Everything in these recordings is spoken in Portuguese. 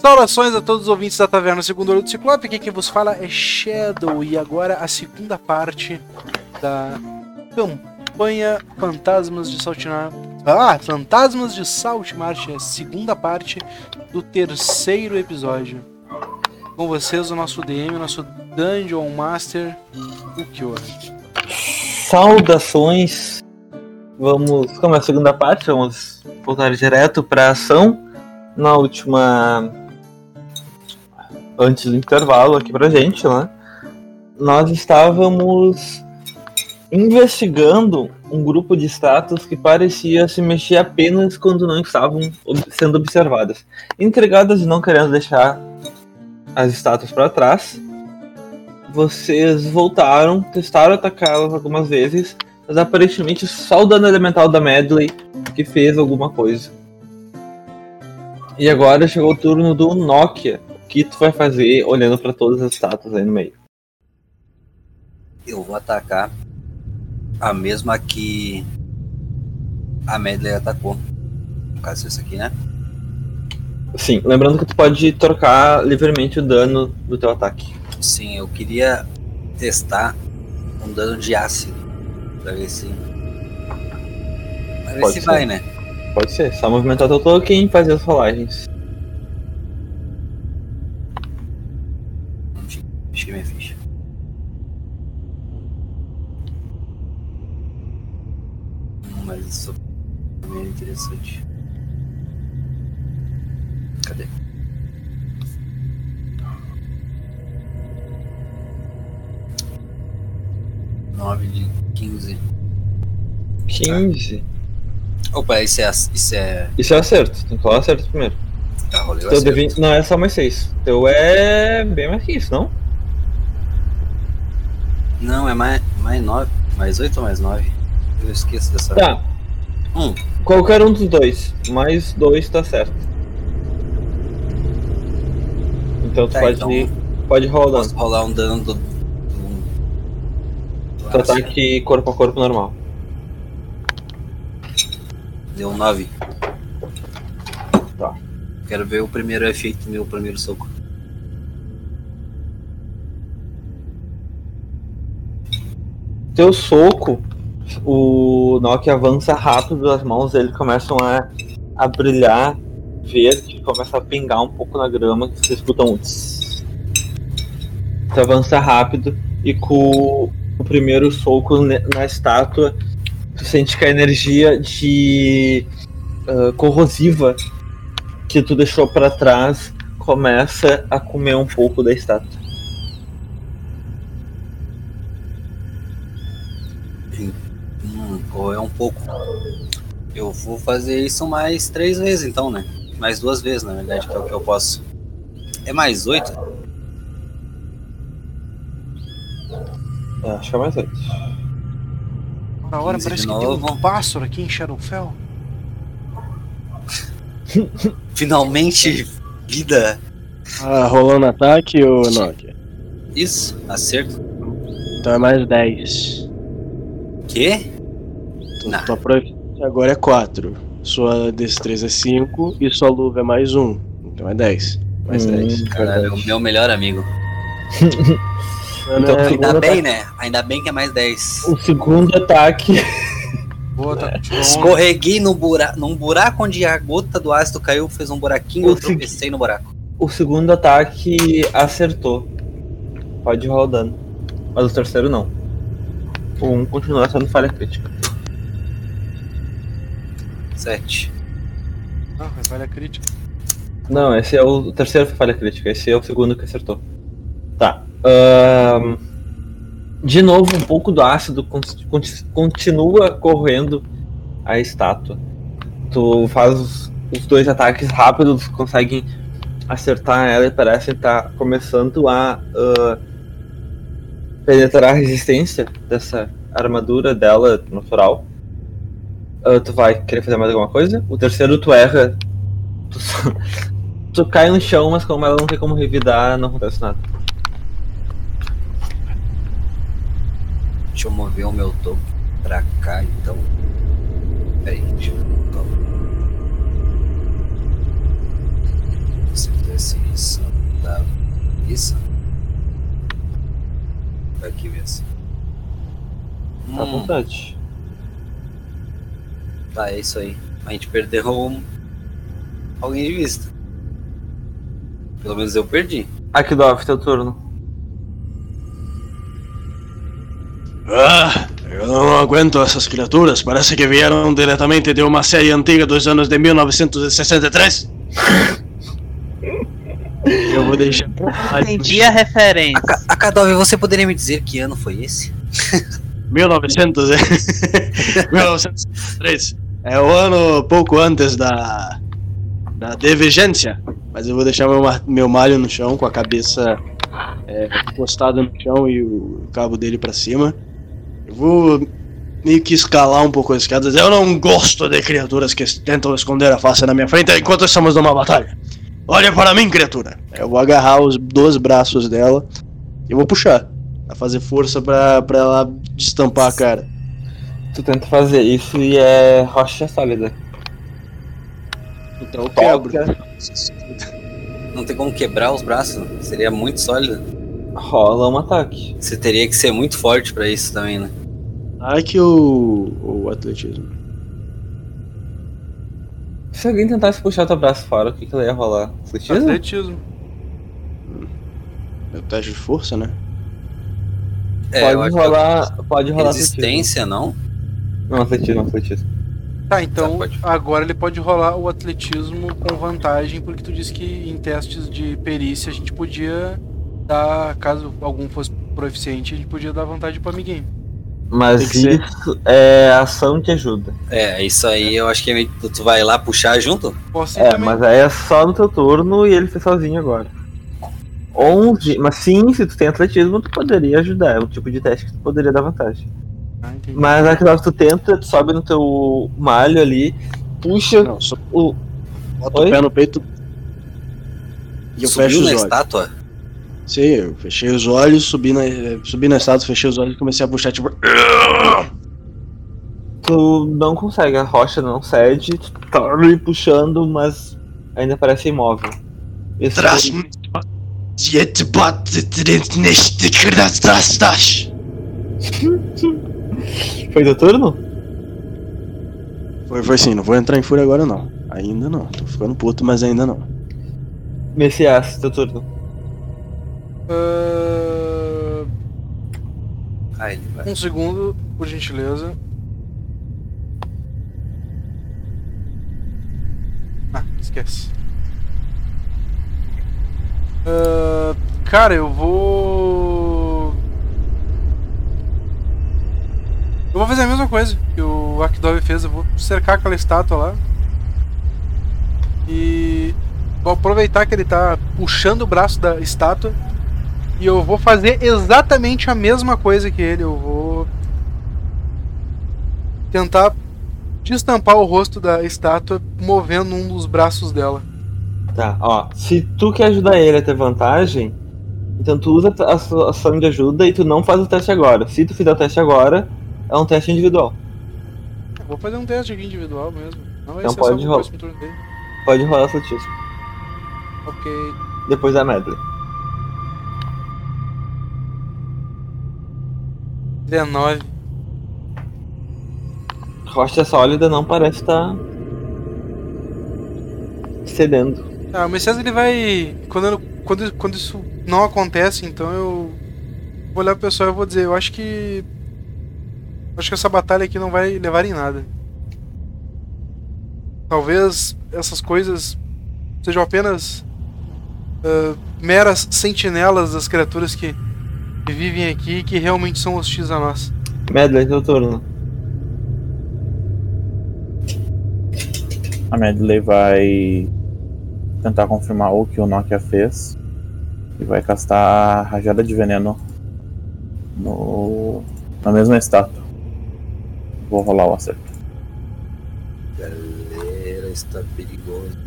Saudações a todos os ouvintes da Taverna Segundo Olho do Ciclope. Aqui quem vos fala é Shadow. E agora a segunda parte da campanha Fantasmas de Saltimar. Ah, Fantasmas de Saltmarsh, a segunda parte do terceiro episódio. Com vocês, o nosso DM, o nosso Dungeon Master, o Kiora. Saudações. Vamos, como é a segunda parte, vamos voltar direto para ação. Na última antes do intervalo aqui pra gente, né? Nós estávamos investigando um grupo de estátuas que parecia se mexer apenas quando não estavam sendo observadas. Intrigadas e não querendo deixar as estátuas para trás, vocês voltaram, testaram atacá-las algumas vezes, mas aparentemente só o dano elemental da Medley que fez alguma coisa. E agora chegou o turno do Nokia, que tu vai fazer olhando para todas as estátuas aí no meio? Eu vou atacar a mesma que a Medley atacou. No caso, esse aqui, né? Sim, lembrando que tu pode trocar livremente o dano do teu ataque. Sim, eu queria testar um dano de ácido. Pra ver se. Pra ver Pode se ser. vai, né? Pode ser, só movimentar teu token e fazer as rolagens. Achei minha ficha. Hum, Mas isso também é interessante. Cadê? Nove de quinze. 15. Opa, isso é. Isso é. Isso é acerto, tem que falar acerto primeiro. Tá, rolei o acerto. D20 Não, é só mais 6. Teu é bem mais que isso, não? Não, é mais, mais nove. Mais oito ou mais nove? Eu esqueço dessa. Tá, Um. qualquer um dos dois. Mais dois tá certo. Então tu Tá, pode, então- pode rolar Posso rolar um dano do. do, do ataque corpo a corpo normal. Deu 9. Tá. Quero ver o primeiro efeito do meu primeiro soco. Teu soco, o Nokia avança rápido, as mãos dele começam a, a brilhar verde, começa a pingar um pouco na grama, que vocês escutam um tss. Tu avança rápido e com o primeiro soco na estátua, tu sente que a energia de ah, corrosiva que tu deixou pra trás começa a comer um pouco da estátua. Ou é um pouco. Eu vou fazer isso mais três vezes então, né? Mais duas vezes, na verdade, que é o que eu posso. É mais oito? É, acho que é mais oito. Na hora 15 parece de que tem um pássaro aqui em Shadowfell. Finalmente, vida. Ah, rolando ataque ou Nokia? Isso, acerto. Então é mais 10. Quê? Então, Não. tua proficiência agora é 4. Sua destreza é 5 e sua luva é mais 1. Então é 10. Mais Hum, 10. Caralho, verdade. o meu melhor amigo. Então, é, Ainda bem, ataque- né? Ainda bem que é mais 10. O segundo ataque. Boa, tá. Escorreguei no bura... num buraco onde a gota do ácido caiu, fez um buraquinho, eu O segui- tropecei no buraco. O segundo ataque acertou. Pode rolar o dano. Mas o terceiro não. O um continua sendo falha crítica. 7. Ah, mas falha crítica. Não, esse é o, terceiro foi falha crítica. Esse é o segundo que acertou. Tá. de novo, um pouco do ácido con- con- continua correndo a estátua. Tu faz os, os dois ataques rápidos, conseguem acertar ela e parece estar começando a ah, penetrar a resistência dessa armadura dela natural. Ah, tu vai querer fazer mais alguma coisa? O terceiro tu erra. Tu, só- tu cai no chão, mas como ela não tem como revidar, não acontece nada. Deixa eu mover o meu topo pra cá, então. Peraí, deixa eu. calma. Esse aqui é Definição da isso. Aqui assim. Tá Hum, vontade. Tá, é isso aí. A gente perdeu alguém de vista. Pelo menos eu perdi. Aqui, Dove, teu turno. Ah, eu não aguento essas criaturas. Parece que vieram diretamente de uma série antiga dos anos de 1963. Eu vou deixar. Entendi a referência. A, Ka- a Kadove, você poderia me dizer que ano foi esse? 1900 é- 1903. É o ano pouco antes da da divergência. Mas eu vou deixar meu, meu malho no chão com a cabeça é, encostada no chão e o cabo dele pra cima. Eu vou meio que escalar um pouco as escadas. Eu não gosto de criaturas que tentam esconder a face na minha frente enquanto estamos numa batalha. Olha para mim, criatura. Eu vou agarrar os dois braços dela e vou puxar. Pra fazer força pra, pra ela destampar a cara. Tu tenta fazer isso e é rocha sólida. Então eu quebro. Não tem como quebrar os braços? Seria muito sólido. Rola um ataque. Você teria que ser muito forte pra isso também, né? Ai que o, o atletismo. Se alguém tentasse puxar teu braço fora, o que, que ela ia rolar? Atletismo? Atletismo. É o teste de força, né? É, pode rolar. Pode rolar atletismo. resistência, não? Não, atletismo, atletismo. Tá, então Tá, agora ele pode rolar o atletismo com vantagem, porque tu disse que em testes de perícia a gente podia dar, caso algum fosse proficiente, a gente podia dar vantagem pro amiguinho. Mas que isso é ação de ajuda. É, isso aí eu acho que é meio- tu tu vai lá puxar junto? Posso ir É, também. mas aí é só no teu turno e ele fez sozinho agora. 11. Mas sim, se tu tem atletismo, tu poderia ajudar. É um tipo de teste que tu poderia dar vantagem. Ah. Mas aquela que tu tenta, tu sobe no teu malho ali, puxa Não, só o. bota Oi? o pé no peito. E eu Subiu fecho os na olhos. estátua? Sim, eu fechei os olhos, subi na, eh, subi na estátua, fechei os olhos e comecei a puxar, tipo. Tu não consegue, a rocha não cede, tu tá ali puxando, mas ainda parece imóvel. Esse Tras Jetzt battet nicht das foi teu turno? Foi, foi sim, não vou entrar em fúria agora não. Ainda não. Tô ficando puto, mas ainda não. Messias, teu turno. Ah, Ah, ele vai. um segundo, por gentileza. Ah, esquece. Ah, cara, eu vou. Eu vou fazer a mesma coisa que o Akdove fez. Eu vou cercar aquela estátua lá. E vou aproveitar que ele tá puxando o braço da estátua. E eu vou fazer exatamente a mesma coisa que ele. Eu vou tentar destampar o rosto da estátua movendo um dos braços dela. Tá, ó. Se tu quer ajudar ele a ter vantagem, então tu usa a sua ação de ajuda e tu não faz o teste agora. Se tu fizer o teste agora, é um teste individual. Eu vou fazer um teste aqui individual mesmo. Não vai Então ser pode rolar. próximo turno dele. Pode rolar atletismo. Ok. Depois da medley. 19. Rocha sólida não parece estar cedendo. Ah, o Messias ele vai. Quando, eu- quando, quando isso não acontece, então eu vou olhar pro pessoal e vou dizer, eu acho que. Acho que essa batalha aqui não vai levar em nada. Talvez essas coisas sejam apenas ah, meras sentinelas das criaturas que, que vivem aqui e que realmente são hostis a nós. Medley, teu turno. A Medley vai tentar confirmar o que o Nokia fez e vai castar a rajada de veneno no, na mesma estátua. Vou rolar o acerto. Galera, está perigoso.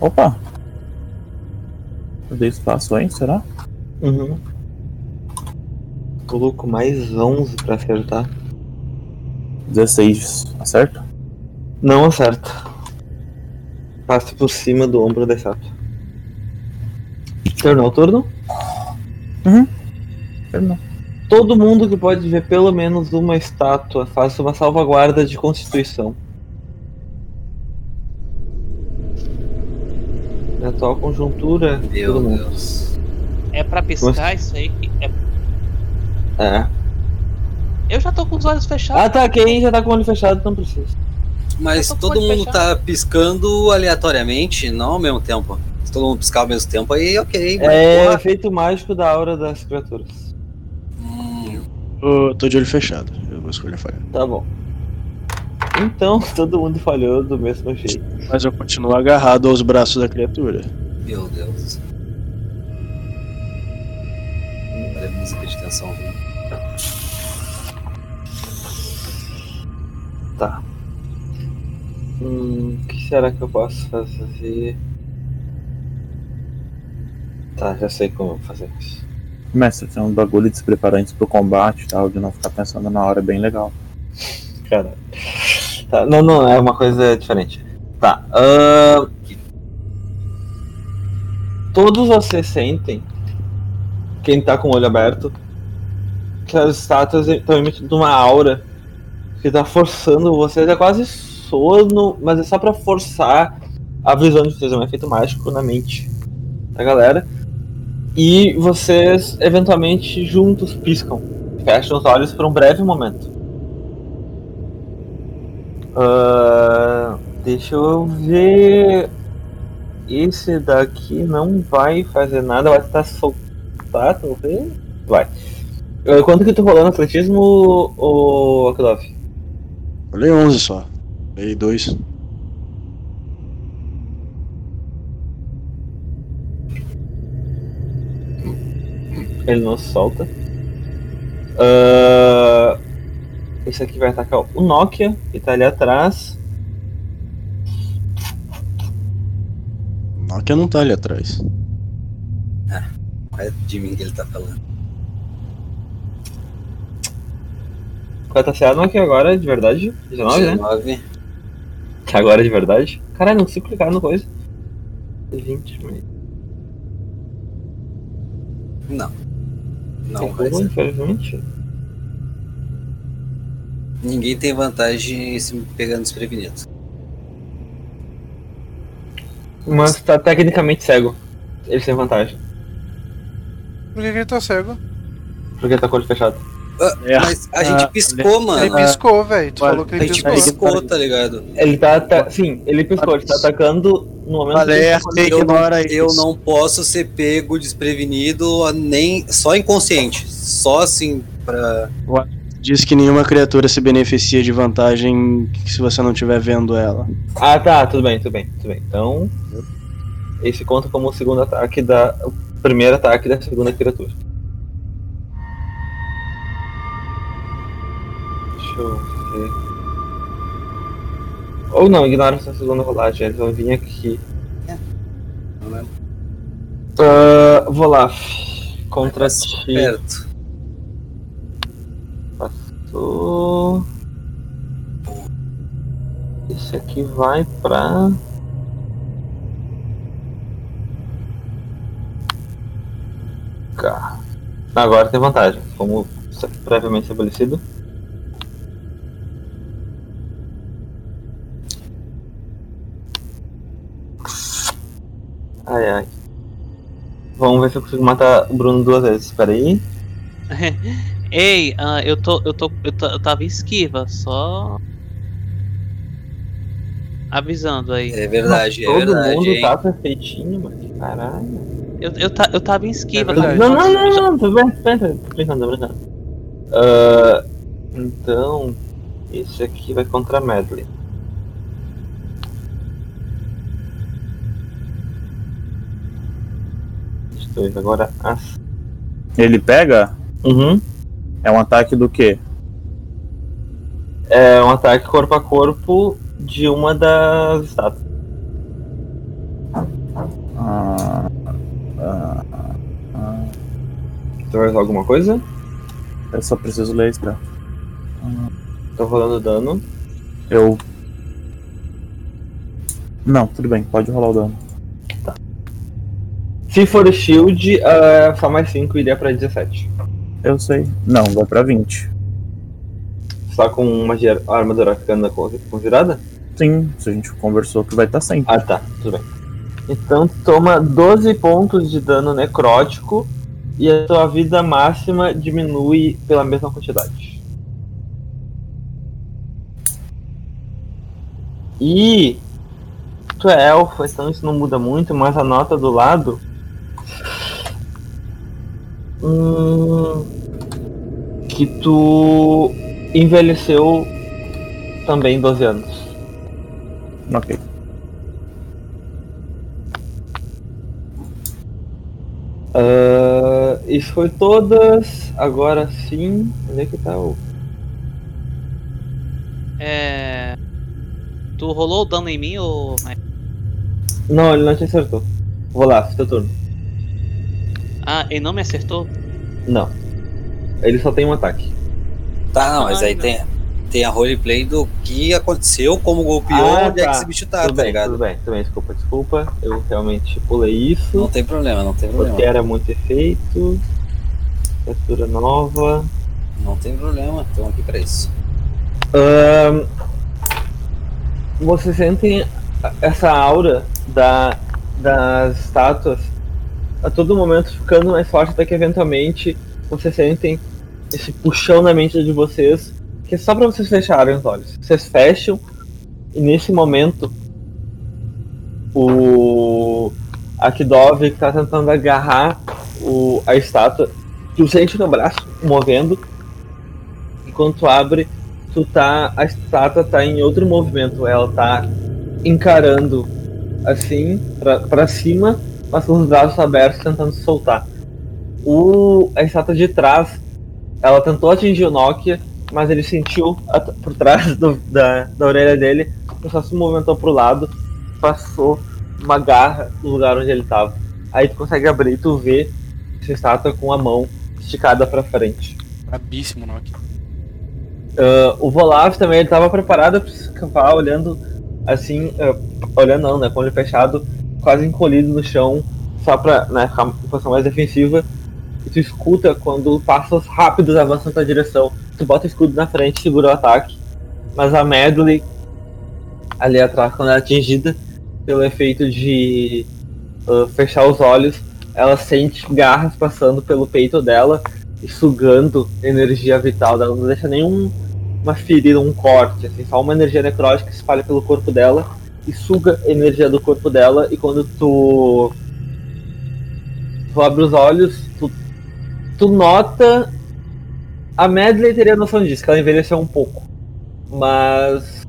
Opa! Eu dei espaço, hein? Será? Uhum. Coloco mais 11 pra acertar. 16, acerta? Não acerta. passa por cima do ombro da estátua. Terminou o turno? Terminou. Todo mundo que pode ver pelo menos uma estátua faça uma salvaguarda de constituição. Na atual conjuntura, Meu todo mundo. Deus. É pra piscar isso aí? É- É. Eu já tô com os olhos fechados. Ah tá, quem já tá com o olho fechado não precisa. Mas todo o mundo tá piscando aleatoriamente, não ao mesmo tempo. Se todo mundo piscar ao mesmo tempo, aí ok. É porra, efeito mágico da aura das criaturas. Eu tô de olho fechado. Eu vou escolher falhar. Tá bom. Então, todo mundo falhou do mesmo jeito. Mas eu continuo agarrado aos braços da criatura. meu Deus. Olha a música de tensão vindo. Tá. Hum, o que será que eu posso fazer? Tá, já sei como eu vou fazer isso. Mestre, tem um bagulho de se preparar antes pro combate e tal, de não ficar pensando na hora, é bem legal. Cara. Tá, não, não, é uma coisa diferente. Tá. ahn, todos vocês sentem, quem tá com o olho aberto, que as estátuas estão emitindo uma aura que tá forçando vocês. É quase sono, mas é só pra forçar a visão de vocês. É um efeito mágico na mente da galera. E vocês, eventualmente, juntos piscam. Fecham os olhos por um breve momento. Ah, deixa eu ver. Esse daqui não vai fazer nada, vai tentar soltar, talvez? Vai. Ah, quanto que tu rolou no atletismo, o Akilov? Falei 11 só. Falei 2. Ele não solta. Ah, esse aqui vai atacar o Nokia, que tá ali atrás. Nokia não tá ali atrás. É de mim que ele tá falando. Qual tá sendo Nokia agora, de verdade? 19, né? 19. Que agora é de verdade? Caralho, não consigo clicar no coisa. 20, mas. Não. Não Tem como, infelizmente. Ninguém tem vantagem se pegando desprevenido. Mas tá tecnicamente cego. Ele tem vantagem. Por que, que ele tá cego? Porque tá com o olho fechado. É. Mas a gente Ah, piscou, mano. Ele piscou, velho. Tu falou que A ele gente piscou. piscou, tá ligado? Ele tá. ata- Sim, ele piscou, ele tá atacando no momento Alerta, que ele Eu ignora eu isso. não posso ser pego desprevenido nem só inconsciente. Só assim pra. Diz que nenhuma criatura se beneficia de vantagem se você não estiver vendo ela. Ah tá, tudo bem, tudo bem, tudo bem. Então. Esse conta como o segundo ataque da. O primeiro ataque da segunda criatura. Deixa eu ver. Ou não, ignora essa segunda rolagem, eles vão vir aqui. Não lembro. Ah, vou lá. Contra ti. Perto. Passou. Esse aqui vai pra. Cá. Agora tem vantagem, como previamente estabelecido. Ai ai. Vamos ver se eu consigo matar o Bruno duas vezes. Espera aí. Ei, ah, eu tô. Eu tô. Eu, tô- eu tava esquiva, só. Avisando aí. É verdade, é Todo verdade. mundo hein? tá perfeitinho, mano. Caralho. Eu, eu, ta- eu tava em esquiva. É verdade. Não, não, não, não, bem, tô brincando, tô brincando. Ah, então, esse aqui vai contra a Medley. Dois, agora as. Ele pega? Uhum. É um ataque do quê? É um ataque corpo a corpo de uma das estátuas. Ah, ah, ah, Você vai usar alguma coisa? eu só preciso ler isso, cara. Tô rolando dano. Eu. Não, tudo bem, pode rolar o dano. Se for shield, ah, só mais 5 iria pra 17. Eu sei. Não, vai pra 20. Só com uma ger- armadura ficando con- conjurada? Sim, se a gente conversou que vai estar sempre. Ah tá, tudo bem. Então toma 12 pontos de dano necrótico e a tua vida máxima diminui pela mesma quantidade. E tu é elfo, então isso não muda muito, mas a nota do lado. Hum, que tu envelheceu também 12 anos. Ok. Ah, isso foi todas. Agora sim. Onde é que tá o. É. Tu rolou o dano em mim ou. Não, ele não te acertou. Vou lá, teu turno. Ah, ele não me acertou? Não. Ele só tem um ataque. Tá, não, mas Ai, aí não. tem, tem a roleplay do que aconteceu, como golpeou, Ah, onde é tá. que esse bicho tá, tudo tá bem, ligado? tudo bem, tudo bem, desculpa, desculpa. Eu realmente pulei isso. Não tem problema, não tem problema. Porque era muito efeito. Textura nova. Não tem problema, estamos aqui pra isso. Ahn, vocês sentem essa aura da, das estátuas a todo momento ficando mais forte até que eventualmente vocês sentem esse puxão na mente de vocês que é só pra vocês fecharem os olhos. Vocês fecham e nesse momento o Akidov que tá tentando agarrar o, a estátua, tu sente o teu braço movendo enquanto abre tu tá. A estátua tá em outro movimento. Ela tá encarando assim pra cima, mas com os braços abertos tentando se soltar. O, a estátua de trás, ela tentou atingir o Nokia, mas ele sentiu por trás do- da, da orelha dele, só se movimentou pro lado, passou uma garra no lugar onde ele tava. Aí tu consegue abrir e tu vê essa estátua com a mão esticada pra frente. Brabíssimo, Nokia. Ah, o Volav também ele tava preparado pra escapar, olhando assim, ah, olhando não, né, com o olho fechado, quase encolhido no chão, só pra né, ficar em posição mais defensiva. E tu escuta quando passos rápidos avançam na tua direção. Tu bota o escudo na frente, segura o ataque. Mas a Medley, ali atrás, quando é atingida pelo efeito de ah, fechar os olhos, ela sente garras passando pelo peito dela e sugando energia vital dela. Não deixa nenhum uma ferida, um corte, assim, só uma energia necrótica que se espalha pelo corpo dela e suga energia do corpo dela. E quando tu, tu abre os olhos, tu, tu nota. A Medley teria noção disso, que ela envelheceu um pouco. Mas.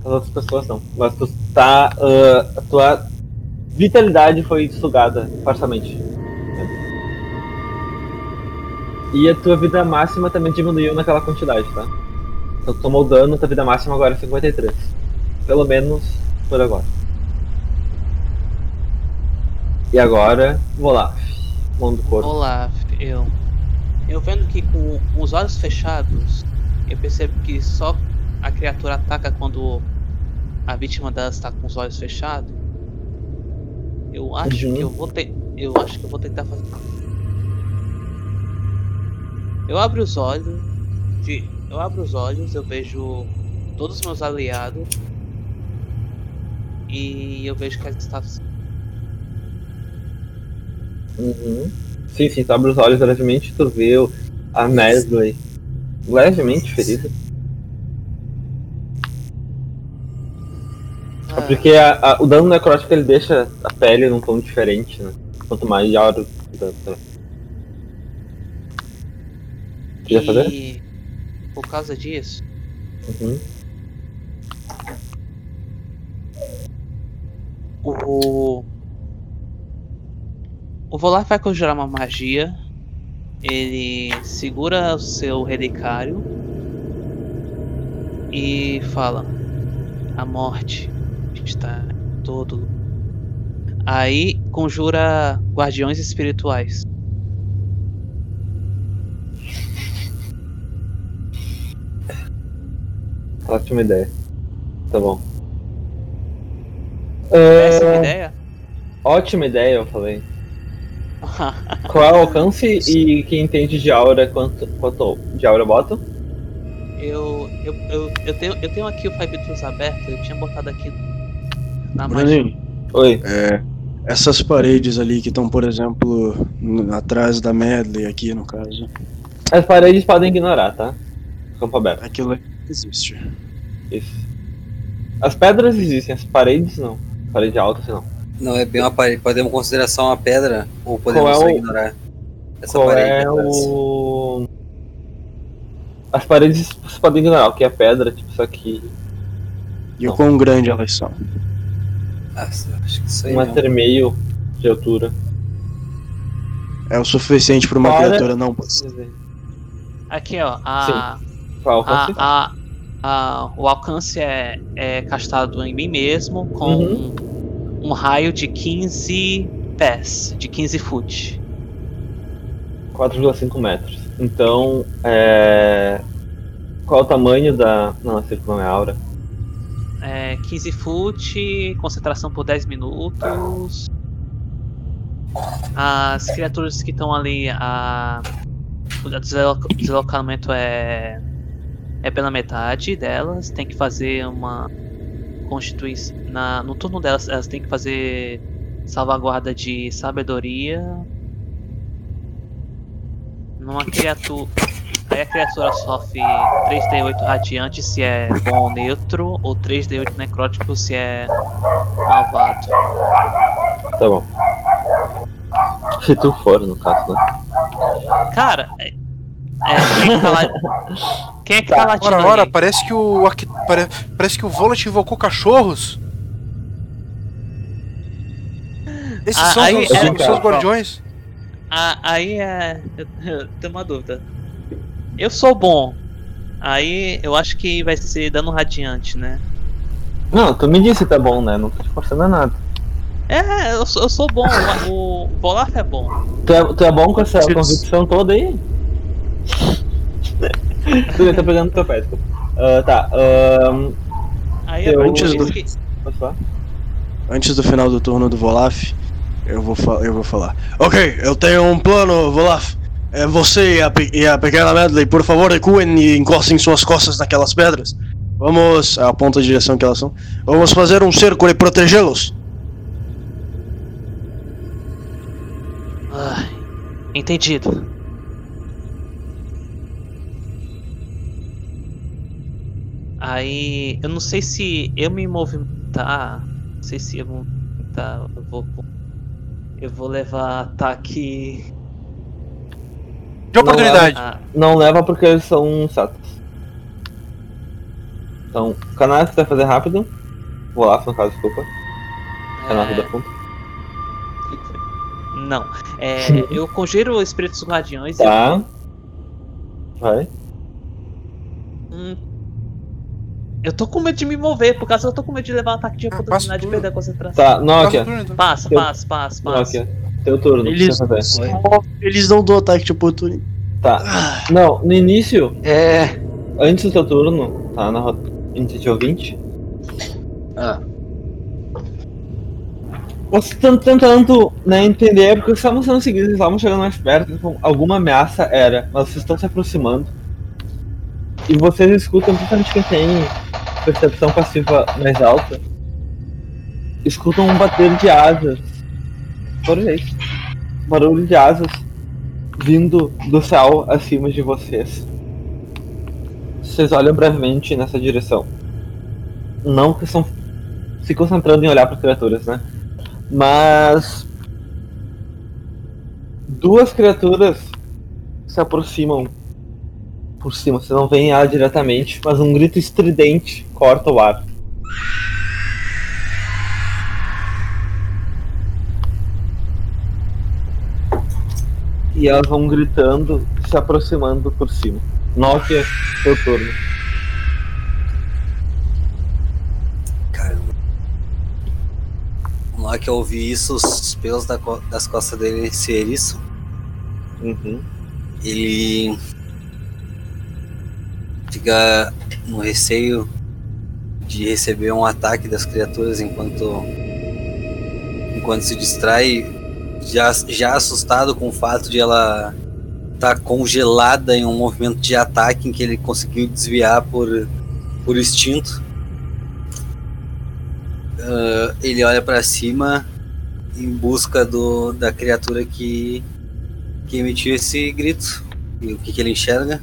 As outras pessoas não. Mas tu tá. ah, a tua vitalidade foi sugada parcialmente. E a tua vida máxima também diminuiu naquela quantidade, tá? Então tu tomou dano, tua vida máxima agora é 53. Pelo menos por agora. E agora, vou lá. Mão do corpo. Olá, eu. Eu vendo que com os olhos fechados, eu percebo que só a criatura ataca quando a vítima dela está com os olhos fechados. Eu acho Uhum. que eu vou ter. Eu acho que eu vou tentar fazer. Eu abro os olhos. De, eu abro os olhos, eu vejo todos os meus aliados. E eu vejo que eles estão Uhum. Sim, sim, tu abre os olhos levemente tu vê a Medley levemente ferida. É porque a- a- o dano necrótico ele deixa a pele num tom diferente, né? Quanto maior o dano. tá? Queria fazer? Por causa disso, Uhum. O. O Volar vai conjurar uma magia. Ele segura o seu relicário e fala: A morte está em todo. lugar." Aí conjura guardiões espirituais. Ótima ideia. Tá bom. Péssima Ah, ideia. ótima ideia, eu falei. Qual é o alcance e quem entende de aura quanto, quanto de aura bota? Eu, eu, eu, eu, tenho, eu tenho aqui o Five Tools aberto, eu tinha botado aqui na. Bruninho, Oi. é, essas paredes ali que estão, por exemplo, atrás da medley aqui, no caso, As paredes podem ignorar, tá? Campo aberto. aquilo existe. Isso. As pedras existem, as paredes não. Parede alta, assim, não. Não é bem uma parede. Podemos considerar só uma pedra ou podemos é o- ignorar essa Qual parede é o. As paredes você pode ignorar, o que é pedra, tipo isso aqui. E o quão grande elas são. Ah, acho que isso aí Um metro e meio de altura. É o suficiente para uma Fora- criatura não passar. Aqui, ó, a, Qual a, alcance? a, a- o alcance é, é castado em mim mesmo com Uhum. um raio de 15 pés, de 15 foot. 4,5 metros. Então, é. Qual é o tamanho da. Não, esse não é aura. É, 15 foot, concentração por 10 minutos. As criaturas que estão ali, a, o desloca- deslocamento é, é pela metade delas. Tem que fazer uma constituição. Na, no turno delas, elas têm que fazer salvaguarda de sabedoria. Numa criatura. Aí a criatura sofre 3d8 radiante se é bom ou neutro, ou 3d8 necrótico se é malvado. Tá bom. Se tu for, no caso, né? Cara, é, é, que lá? Quem é que tá latindo Ora, ora, ali? parece que o. pare- Parece que o Volat invocou cachorros. Esses Ah, são aí os, é- os seus guardiões. Ah, aí é. Eu, tenho uma dúvida. Eu sou bom. Aí eu acho que vai ser dano radiante, né? Não, tu me disse que tá bom, né? Não tô te forçando a nada. É, eu sou, eu sou bom. O, o Volaf é bom. Tu é, tu é bom com essa convicção toda aí? tu tá pegando teu pé. Ah, tá. ahn, Aí Eu- eu Antes do-? Antes do final do turno do Volaf, eu vou, fa- eu vou falar. Ok, eu tenho um plano, Volaf. É você e a, pe- e a pequena Medley, por favor, recuem e encostem suas costas naquelas pedras. Vamos. Aponta a direção que elas são. Vamos fazer um cerco e protegê-los. Ai, entendido. Aí, eu não sei se eu me movimentar, não sei se eu vou movimentar, eu vou, eu vou levar ataque. De oportunidade. Ah, Não leva porque eles são satos. Então, canais que você vai fazer rápido. Vou lá, no caso, desculpa. Canal é, da ponta. não, é, eu conjuro espíritos guardiões e eu, Tá. Vai. hum, eu tô com medo de me mover, por causa eu tô com medo de levar um ataque de Ah, oportunidade e tudo. perder a concentração. Tá, Nokia. então. Passa, passa, passa, passa. Nokia. Teu turno. o que Eles, eles não dão ataque de oportunidade. Tá. Não, no início, É. antes do teu turno, tá na rota iniciativa 20. Ah, Vocês estão tentando né, entender porque estavam sendo seguidos, estavam chegando mais perto, então, alguma ameaça era, mas vocês estão se aproximando. E vocês escutam, principalmente quem tem percepção passiva mais alta, escutam um bater de asas. Por vez. Barulho de asas vindo do céu acima de vocês. Vocês olham brevemente nessa direção. Não que estão se concentrando em olhar para criaturas, né? Mas duas criaturas se aproximam por cima. Você não vê ela diretamente, mas um grito estridente corta o ar. E elas vão gritando, se aproximando por cima. Nokia, seu turno. caramba. Que eu ouvi isso, os pelos das costas dele se eriçam. Uhum. Ele fica no receio de receber um ataque das criaturas enquanto enquanto se distrai, já, já assustado com o fato de ela estar tá congelada em um movimento de ataque em que ele conseguiu desviar por, por instinto. Uh, ele olha para cima em busca do, da criatura que, que emitiu esse grito. E o que, que ele enxerga?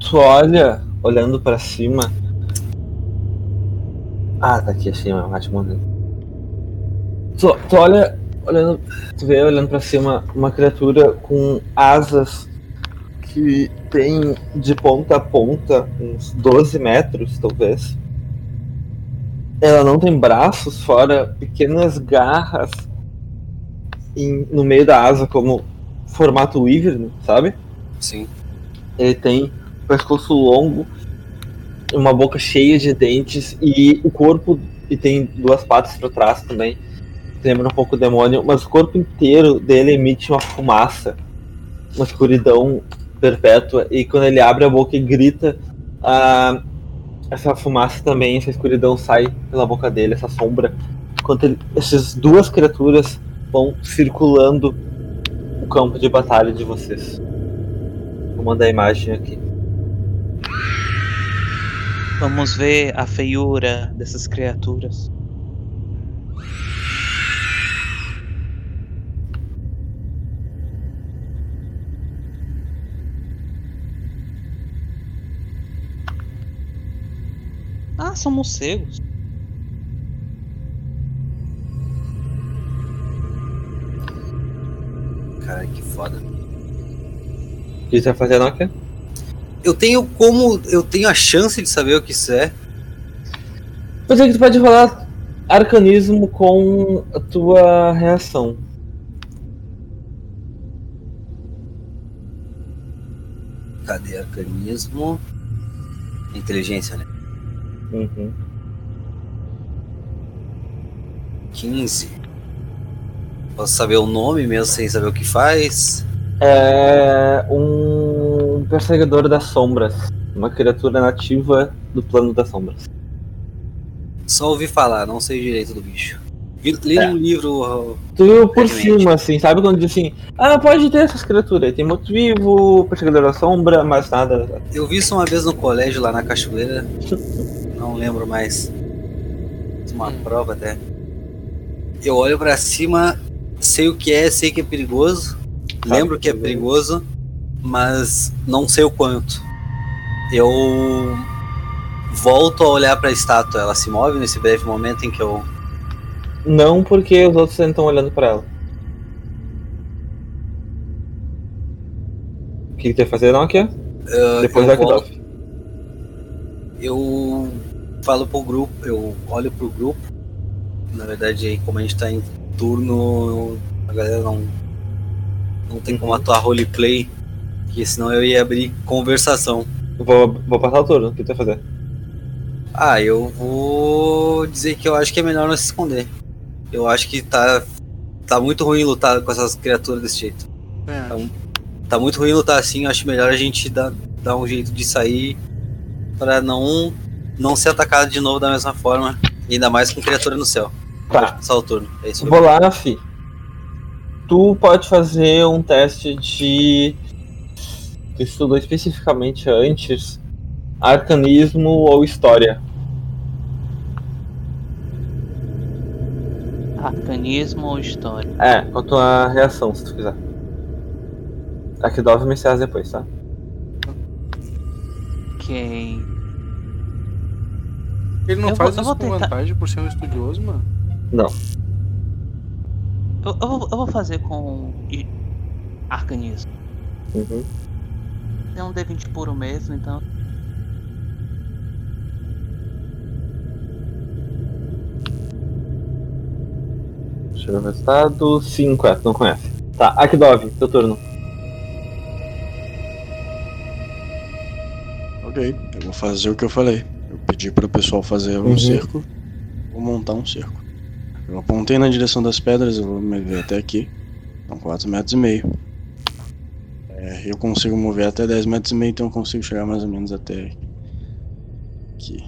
Tu olha, olhando para cima. Ah, tá aqui, achei uma ótima. Tu, tu olha, olhando, tu vê olhando para cima uma criatura com asas que tem de ponta a ponta uns 12 metros, talvez. Ela não tem braços, fora pequenas garras em, no meio da asa, como formato wyvern, sabe? Sim. Ele tem pescoço longo, uma boca cheia de dentes e o corpo e tem duas patas para trás também. Lembra um pouco o demônio, mas o corpo inteiro dele emite uma fumaça, uma escuridão perpétua e quando ele abre a boca e grita, ah, essa fumaça também, essa escuridão sai pela boca dele, essa sombra. Enquanto ele, essas duas criaturas vão circulando o campo de batalha de vocês. Vou mandar a imagem aqui. Vamos ver a feiura dessas criaturas. Ah, são morcegos. Cara, que foda. O que você vai fazer, Nokia? Eu tenho como. Eu tenho a chance de saber o que isso é. Pois é que tu pode rolar arcanismo com a tua reação. Cadê arcanismo? Inteligência, né? Uhum. 15. Posso saber o nome mesmo sem saber o que faz? É um perseguidor das sombras. Uma criatura nativa do plano das sombras. Só ouvi falar, não sei direito do bicho. Li É. um livro. Tu viu por cima, assim, sabe quando diz assim, ah, pode ter essas criaturas, tem motivo, perseguidor da sombra, mas nada. Eu vi isso uma vez no colégio lá na cachoeira. Não lembro mais. Fiz Uma prova até. Eu olho pra cima, sei o que é, sei que é perigoso. Lembro que é perigoso, mas não sei o quanto. Eu volto a olhar pra estátua. Ela se move nesse breve momento em que eu. Não porque os outros estão olhando pra ela. O que, que tu vai fazer, Nokia? ah, Depois da volto-. Eu falo pro grupo, eu olho pro grupo. Na verdade, aí, como a gente tá em turno, a galera não, não tem como atuar roleplay, porque senão eu ia abrir conversação. Vou, vou passar o turno, o que tu vai fazer? Ah, eu vou dizer que eu acho que é melhor não se esconder. Eu acho que tá, tá muito ruim lutar com essas criaturas desse jeito. É. Tá muito ruim lutar assim, eu acho melhor a gente dar, dar um jeito de sair pra não, não ser atacado de novo da mesma forma. Ainda mais com criatura no céu. Tá. Só o turno. É isso. Vou lá, Fi. Tu pode fazer um teste de. Tu estudou especificamente antes arcanismo ou história. Arcanismo ou história? É, com a tua reação, se tu quiser. Aqui dove me serve depois, tá? Ok. Ele não Eu faz vou- isso com tentar- vantagem por ser um estudioso, mano? Não. Eu, eu vou, eu vou fazer com arcanismo. Uhum. Tem um D20 puro mesmo, então. Deixa eu ver o resultado. 5, é, não conhece. Tá, Akdov, teu turno. Ok, eu vou fazer o que eu falei. Eu pedi para o pessoal fazer um Uhum. cerco. Vou montar um cerco. Eu apontei na direção das pedras, eu vou me ver até aqui. São 4 metros e meio. É, eu consigo mover até 10 metros e meio, então eu consigo chegar mais ou menos até aqui.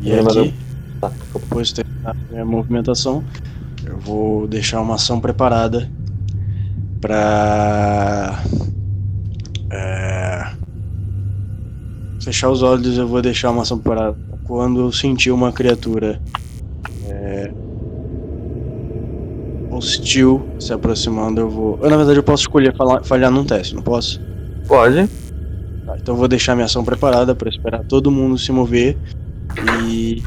E Lembra aqui, Tá, depois de terminar a minha movimentação, eu vou deixar uma ação preparada pra. é, fechar os olhos, eu vou deixar uma ação preparada. Quando eu sentir uma criatura é, hostil se aproximando, eu vou. Eu, na verdade, eu posso escolher falhar, falhar num teste, não posso? Pode. Tá, então eu vou deixar minha ação preparada para esperar todo mundo se mover e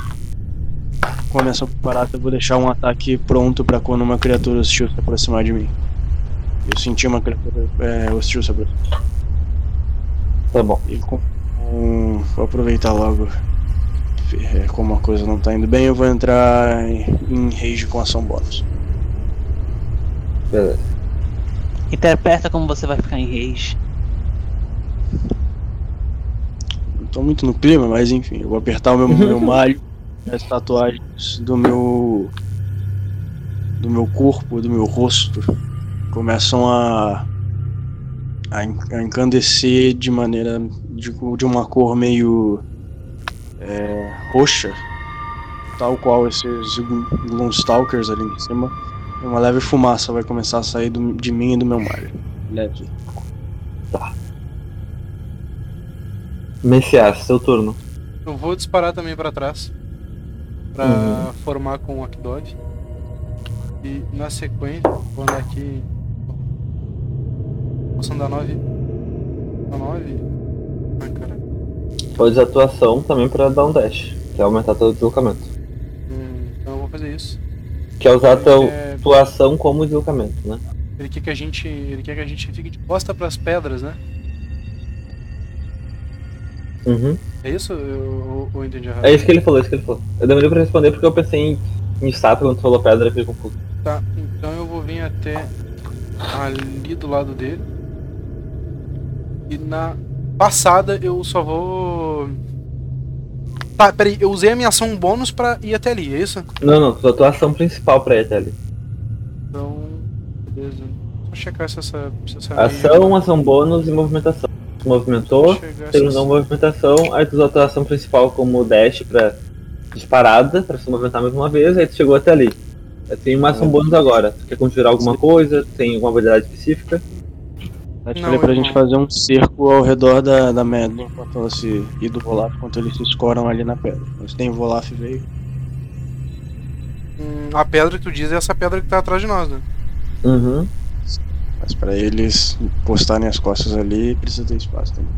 com a minha ação preparada eu vou deixar um ataque pronto para quando uma criatura hostil se aproximar de mim. Eu senti uma criatura é, hostil se aproximar. Tá bom. E com, com- vou aproveitar logo. é, como a coisa não tá indo bem, eu vou entrar em, rage com ação bônus. Beleza. Interpreta como você vai ficar em rage. Não tô muito no clima, mas enfim, eu vou apertar o meu, meu malho, as tatuagens do meu. do meu corpo, do meu rosto, começam a. a encandecer de maneira. De, de uma cor meio. é, roxa, tal qual esses Gloomstalkers ali em cima. E uma leve fumaça vai começar a sair do- de mim e do meu malho. Leve. Messias, seu turno. Eu vou disparar também pra trás. Pra Uhum. formar com o Akdog. E na sequência, vou andar aqui. Posso andar 9. A 9? Ai caralho. Pode usar atuação também pra dar um dash, que é aumentar teu deslocamento. Hum, então eu vou fazer isso. Que é usar tua É, atuação como deslocamento, né? ele quer que a gente. Ele quer que a gente fique de costa pras pedras, né? Uhum. É isso? Eu, eu, eu entendi errado. É isso que ele falou, é isso que ele falou. Eu demorei pra responder porque eu pensei em, em estátua quando tu falou pedra e fiquei confuso. Tá, então eu vou vir até ali do lado dele. E na passada eu só vou. Tá, peraí, eu usei a minha ação bônus pra ir até ali, é isso? Não, não, tua atuação principal pra ir até ali. Então. Beleza. Só checar se essa. Se essa Ação, ação bônus e movimentação. Tu movimentou, terminou a movimentação, aí tu usou a tua ação principal como dash pra disparada, pra se movimentar mais uma vez, aí tu chegou até ali. Tem uma ação bônus agora. Tu quer conjurar alguma coisa? Tem alguma habilidade específica? Eu te falei pra gente fazer um cerco ao redor da, da Medley enquanto ela se. e do Volaf enquanto eles se escoram ali na pedra. Mas tem o Volaf veio. Hum, a pedra que tu diz é essa pedra que tá atrás de nós, né? Uhum. Mas pra eles postarem as costas ali, precisa ter espaço também.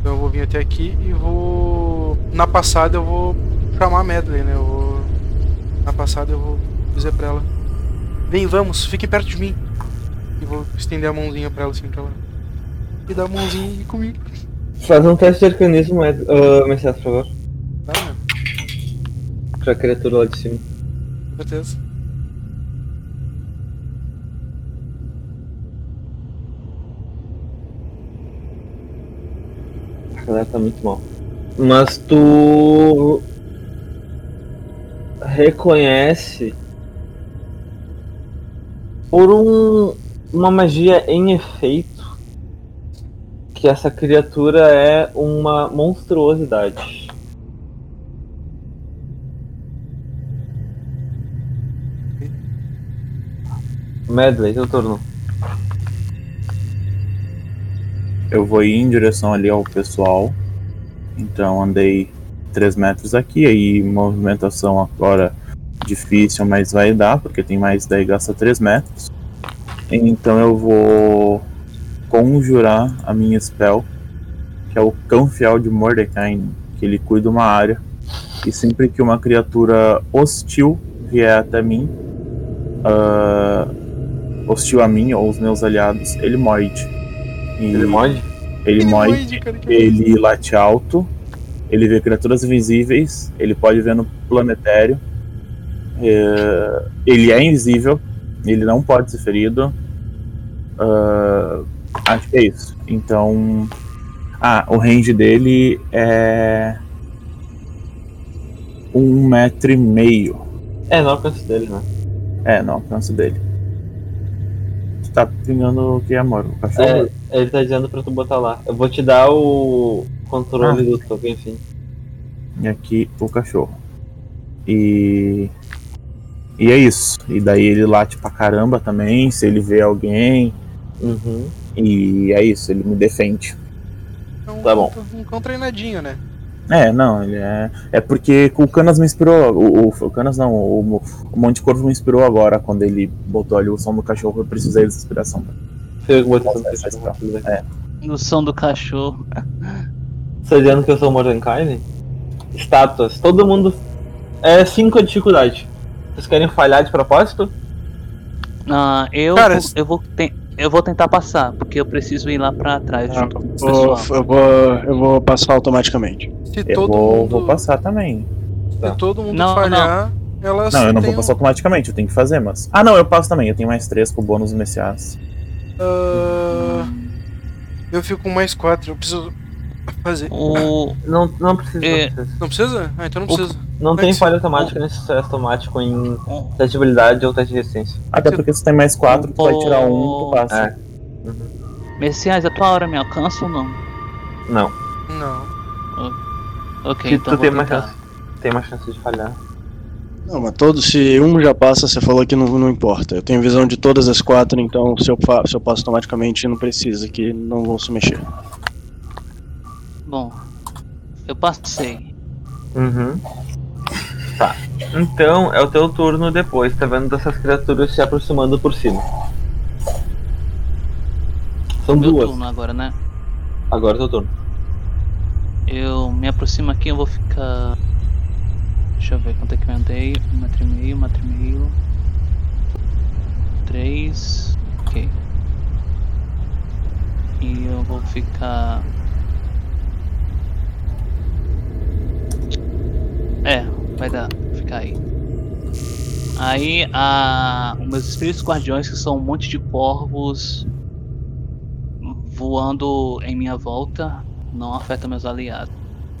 Então eu vou vir até aqui e vou. Na passada eu vou chamar a Medley, né? Eu vou... Na passada eu vou dizer pra ela. Vem, vamos, fique perto de mim. E vou estender a mãozinha pra ela assim pra ela. E dar a mãozinha e ir comigo. Faz um teste de arcanismo, Ed- ah, Messias, por favor. Tá, né? Pra criatura lá de cima. Com certeza. A galera tá muito mal. Mas tu reconhece por um, uma magia em efeito que essa criatura é uma monstruosidade. Medley, teu turno. Eu vou ir em direção ali ao pessoal. Então andei 3 metros aqui, aí movimentação agora difícil, mas vai dar, porque tem mais daí gasta 3 metros. Então eu vou conjurar a minha spell, que é o cão fiel de Mordecai, que ele cuida uma área. E sempre que uma criatura hostil vier até mim, ah, hostil a mim ou os meus aliados, ele morde. E Ele morde? Ele morde, ele late alto, ele vê criaturas invisíveis, ele pode ver no planetário, é, ele é invisível, ele não pode ser ferido. Ah, acho que é isso. Então. Ah, o range dele é. Um metro e meio. É, no alcance dele, né? É, não, alcance dele. Tu tá pingando o que, amor? O cachorro? É, ele tá dizendo pra tu botar lá. Eu vou te dar o controle do token, enfim. E aqui o cachorro. E. E é isso. E daí ele late pra caramba também, se ele vê alguém. Uhum. E é isso, ele me defende. Um, Tá bom. Um cão treinadinho, né? É, não, ele é. É porque o Canas me inspirou. O, o, o Canas não, o, o Monte Corvo me inspirou agora quando ele botou ali o som do cachorro. Eu precisei dessa inspiração. No questão. É. No som do cachorro. Você tá dizendo que eu sou Mordecai? Estátuas. Todo mundo. É 5 a dificuldade. Vocês querem falhar de propósito? Ah, eu, Cara, vou- eu, vou ten- eu vou tentar passar, porque eu preciso ir lá pra trás Ah, junto com o pessoal. eu, vou, eu vou passar automaticamente. Se Eu todo vou, mundo, vou passar também. se todo mundo Não, falhar, elas Não, eu não vou passar automaticamente, eu tenho que fazer, mas. Ah, não, eu passo também. Eu tenho mais três com o bônus iniciais. Ah, eu fico com mais quatro, eu preciso fazer. O, Não, não precisa. É. Não, precisa. Não precisa? Ah, então não O- precisa. não tem falha automática nesse sucesso automático em o- teste de habilidade ou teste de resistência. Até Se- porque se tem mais quatro, tu vai tirar um, tu passa. É. Messias, a tua hora me alcança ou não? Não. Não. Ok, Que então tu vou tem mais chance. Tem mais chance de falhar. Não, mas todo, se um já passa, você falou que não, não importa. Eu tenho visão de todas as quatro, então se eu, fa- se eu passo automaticamente, não precisa, que não vão se mexer. Bom, eu passei. Uhum. Tá. Então é o teu turno depois. Tá vendo dessas criaturas se aproximando por cima. São Meu duas. turno agora, né? Agora é teu turno. Eu me aproximo aqui, eu vou ficar. Deixa eu ver quanto é que eu andei. Um metro e meio, um metro e meio. Três. Ok. E eu vou ficar. É, vai dar. Ficar aí. Aí, a... os meus espíritos guardiões, que são um monte de corvos voando em minha volta, não afeta meus aliados.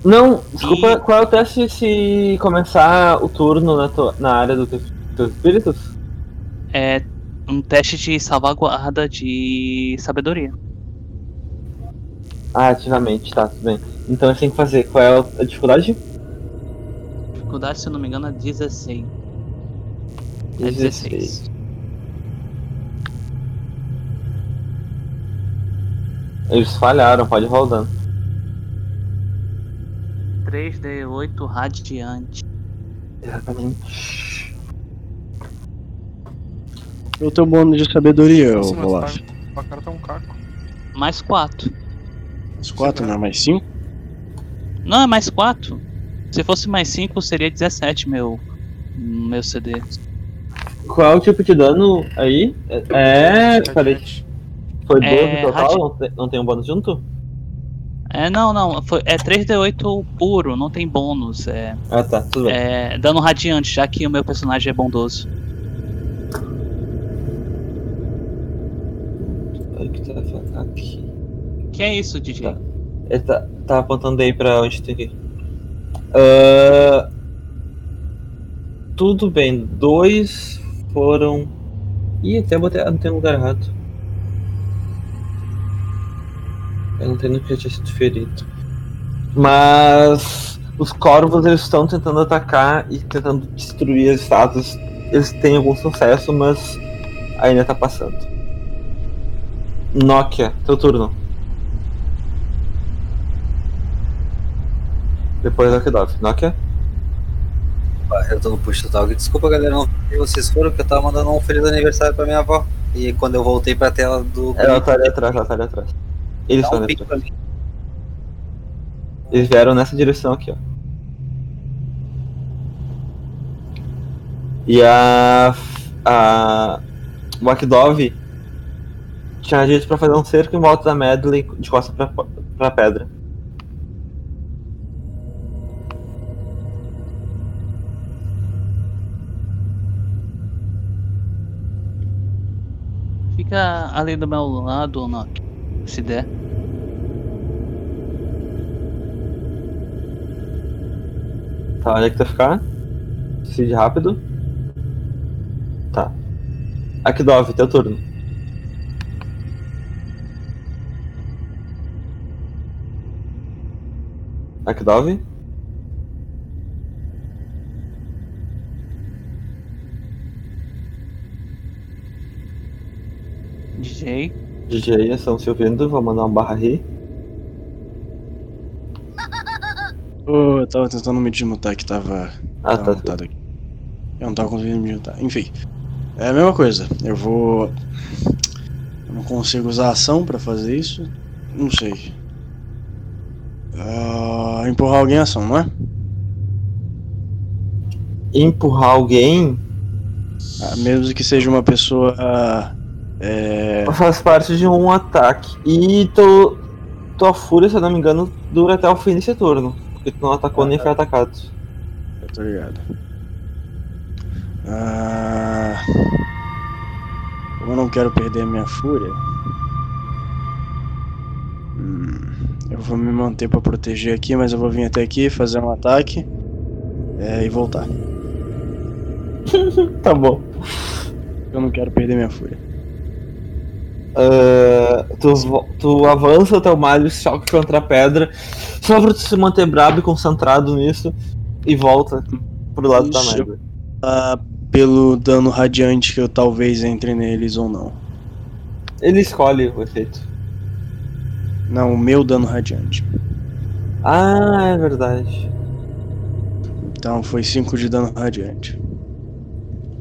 Não, desculpa, E- qual é o teste se começar o turno na, tua- na área dos teus espíritos? É um teste de salvaguarda de sabedoria. Ah, ativamente, tá, tudo bem. Então gente tem que fazer. Qual é a dificuldade? Dificuldade, se eu não me engano, é 16. É 16. Eles falharam, pode ir rodando. 3D8 radiante. Exatamente. E o teu bônus de sabedoria, Nossa, ô mas Olaf? tá- cara tá um caco. Mais 4. Os quatro, não é mais cinco? Não, é mais 4. Se fosse mais 5, seria 17 meu, meu CD. Qual é o tipo de dano aí? É. Peraí, Radiante. foi 12 É, total? Não, tem, não tem um bônus junto? É, não, não. Foi, é 3D8 puro, não tem bônus. É, Ah tá, tudo bem. é dano radiante, já que o meu personagem é bondoso. Tá aqui. Que é isso, DJ? Tá. Ele tá, tá apontando aí pra onde tem que ir. Ah, tudo bem, dois foram. Ih, até botei. Não tem lugar errado. Eu não tenho que já tinha sido ferido. Mas os corvos eles estão tentando atacar e tentando destruir as estátuas. Eles têm algum sucesso, mas ainda tá passando. Nokia, teu turno. Depois da Kedov. Nokia? Eu tô no push total. Desculpa, galera, não vi vocês foram, que eu tava mandando um feliz aniversário pra minha avó. E quando eu voltei pra tela do. Ela tá ali atrás, ela tá ali atrás. Eles estão um ali atrás. Eles vieram nessa direção aqui, ó. E a. A. O Akdov tinha dito pra fazer um cerco em volta da Medley de costa pra, pra pedra. Fica ali do meu lado, Nock. Se der. Tá, onde é que tu vai ficar? Decide rápido. Tá. Akdov, teu turno. Akdov? DJ. DJ estão se ouvindo, vou mandar um barra ri. Ô, eu tava tentando me desmutar que tava. Ah, tava tá. aqui. Eu não tava conseguindo me desmutar. Enfim. É a mesma coisa. Eu vou. Eu não consigo usar ação pra fazer isso. Não sei. Ah, empurrar alguém a ação, não é? Empurrar alguém Ah, mesmo que seja uma pessoa. Ah, É. faz parte de um ataque. E tu, tua fúria, se eu não me engano, dura até o fim desse turno. Porque tu não atacou nem foi atacado. Eu tô ligado. Ah, como eu não quero perder a minha fúria, hum, eu vou me manter pra proteger aqui, mas eu vou vir até aqui, fazer um ataque é, e voltar. Tá bom. Eu não quero perder minha fúria. Ah, tu, tu avança o malho, choque contra a pedra, só pra tu se manter brabo e concentrado nisso, e volta pro lado da merda. Ah, pelo dano radiante que eu talvez entre neles ou não. Ele escolhe o efeito. Não, o meu dano radiante. Ah, é verdade. Então foi 5 de dano radiante.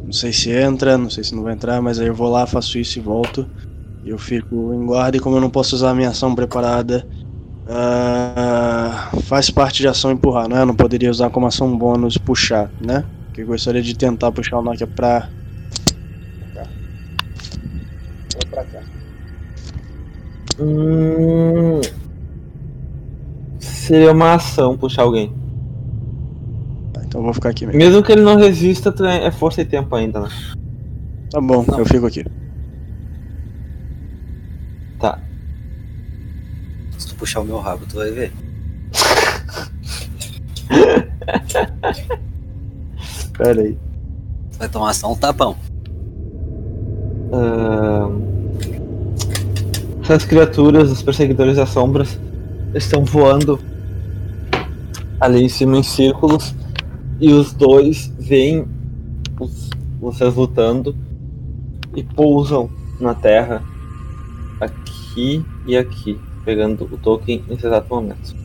Não sei se entra, não sei se não vai entrar, mas aí eu vou lá, faço isso e volto. Eu fico em guarda e como eu não posso usar a minha ação preparada, ah, faz parte de ação empurrar, não é? Eu não poderia usar como ação bônus puxar, né? Porque eu gostaria de tentar puxar o Nokia pra. pra cá. Ou pra cá. Hum... Seria uma ação puxar alguém. Tá, então eu vou ficar aqui mesmo. Mesmo que ele não resista, é é força e tempo ainda, né? Tá bom, eu fico aqui. Tá. Se tu puxar o meu rabo, tu vai ver. Pera aí. Tu vai tomar só um tapão. Ahn, Essas criaturas, os perseguidores das sombras, estão voando ali em cima em círculos e os dois veem os- vocês lutando e pousam na terra aqui e aqui, pegando o token nesse exato momento.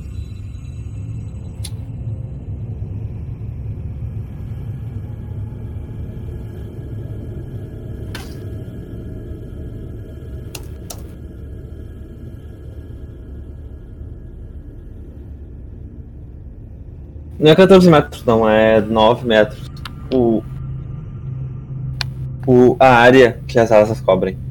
Não é 14 metros, não, é 9 metros. O, o, a área que as asas cobrem.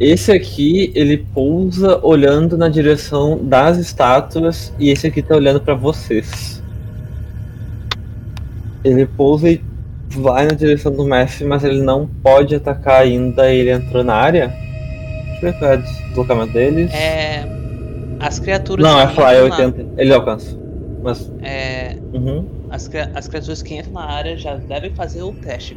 Esse aqui, ele pousa olhando na direção das estátuas e esse aqui tá olhando pra vocês. Ele pousa e vai na direção do mestre, mas ele não pode atacar ainda. Ele entrou na área. Deixa eu ver qual é o deslocamento deles. É. As criaturas. não, é fly, é entram na- 80. Ele alcança. Mas. É, Uhum. as, as criaturas que entram na área já devem fazer o teste.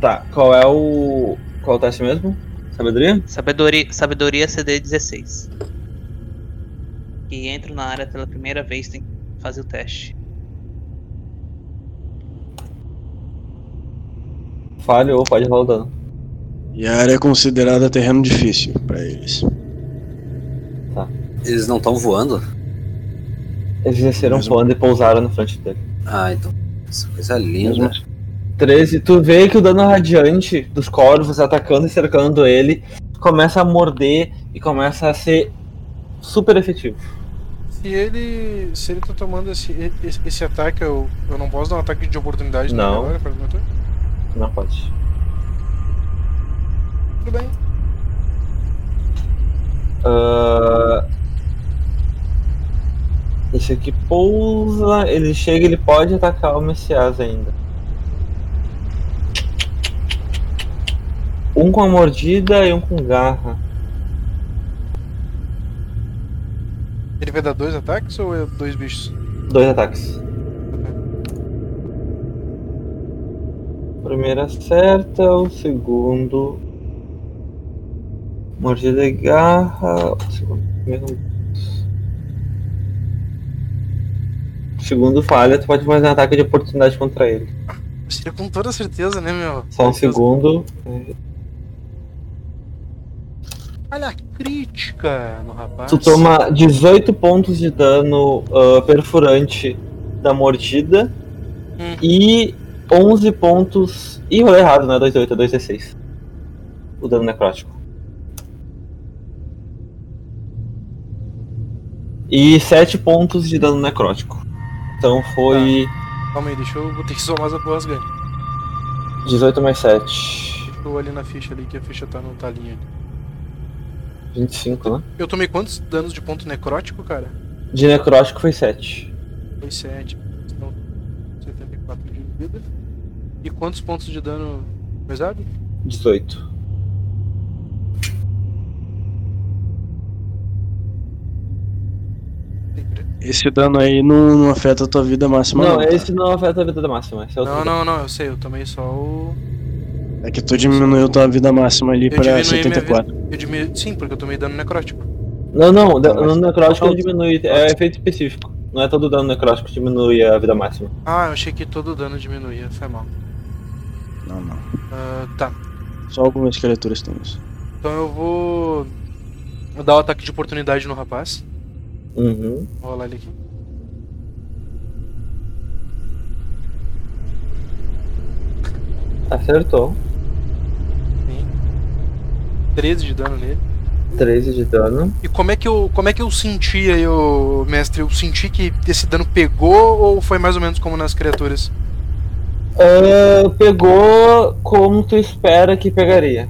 Tá, qual é o. Qual é o teste mesmo? Sabedoria? Sabedoria, sabedoria CD 16. Que entram na área pela primeira vez tem que fazer o teste. Falhou, pode rolar o dano. E a área é considerada terreno difícil pra eles. Eles não estão voando? Eles desceram Mesmo- voando e pousaram na frente dele. Ah, então. Essa coisa linda. 13, tu vê que o dano radiante dos corvos atacando e cercando ele começa a morder e começa a ser super efetivo. Se ele. Se ele tá tomando esse, esse, esse ataque, eu, eu não posso dar um ataque de oportunidade Não. agora? Não pode. Tudo bem. Ah, esse aqui pousa, ele chega, ele pode atacar o Messias ainda. Um com a mordida e um com garra. Ele vai dar dois ataques ou é dois bichos? Dois ataques. primeiro acerta, o segundo. Mordida de garra. O segundo. primeiro- O segundo falha, tu pode fazer um ataque de oportunidade contra ele. Seria com toda certeza, né, meu? Só um segundo. A crítica no rapaz. Tu toma 18 pontos de dano ah, perfurante da mordida Hum. e 11 pontos. Ih, rolei errado, não é 2,8, é 2,16. O dano necrótico. E 7 pontos de dano necrótico. Então foi Calma aí, deixa eu. Vou ter que somar essa porra ganha. 18 mais 7. Deixa eu olhar na ficha ali, que a ficha tá no talinho ali. 25, né? Eu tomei quantos danos de ponto necrótico, cara? De necrótico foi 7. Foi 7. Então, 74 de vida. E quantos pontos de dano pesado? 18. Esse dano aí não, não afeta a tua vida máxima. Não, tá? esse não afeta a vida máxima. Esse é Não, não, não, eu sei, eu tomei só o. É que tu diminuiu tua vida máxima ali Eu pra diminuí minha 74. Eu diminu... Sim, porque eu tomei dano necrótico. Não, não, Tá, da- mas- no necrótico não diminui, é efeito específico. Não é todo dano necrótico que diminui a vida máxima. Ah, eu achei que todo dano diminuía, foi mal. Não, não. Ah, tá. Só algumas criaturas têm isso. Então eu vou. Vou dar o ataque de oportunidade no rapaz. Uhum. Vou rolar ele aqui. Acertou. Sim. 13 de dano nele. 13 de dano. E como é que eu, como é que eu senti aí, ô, mestre? Eu senti que esse dano pegou ou foi mais ou menos como nas criaturas? Ah, pegou como tu espera que pegaria.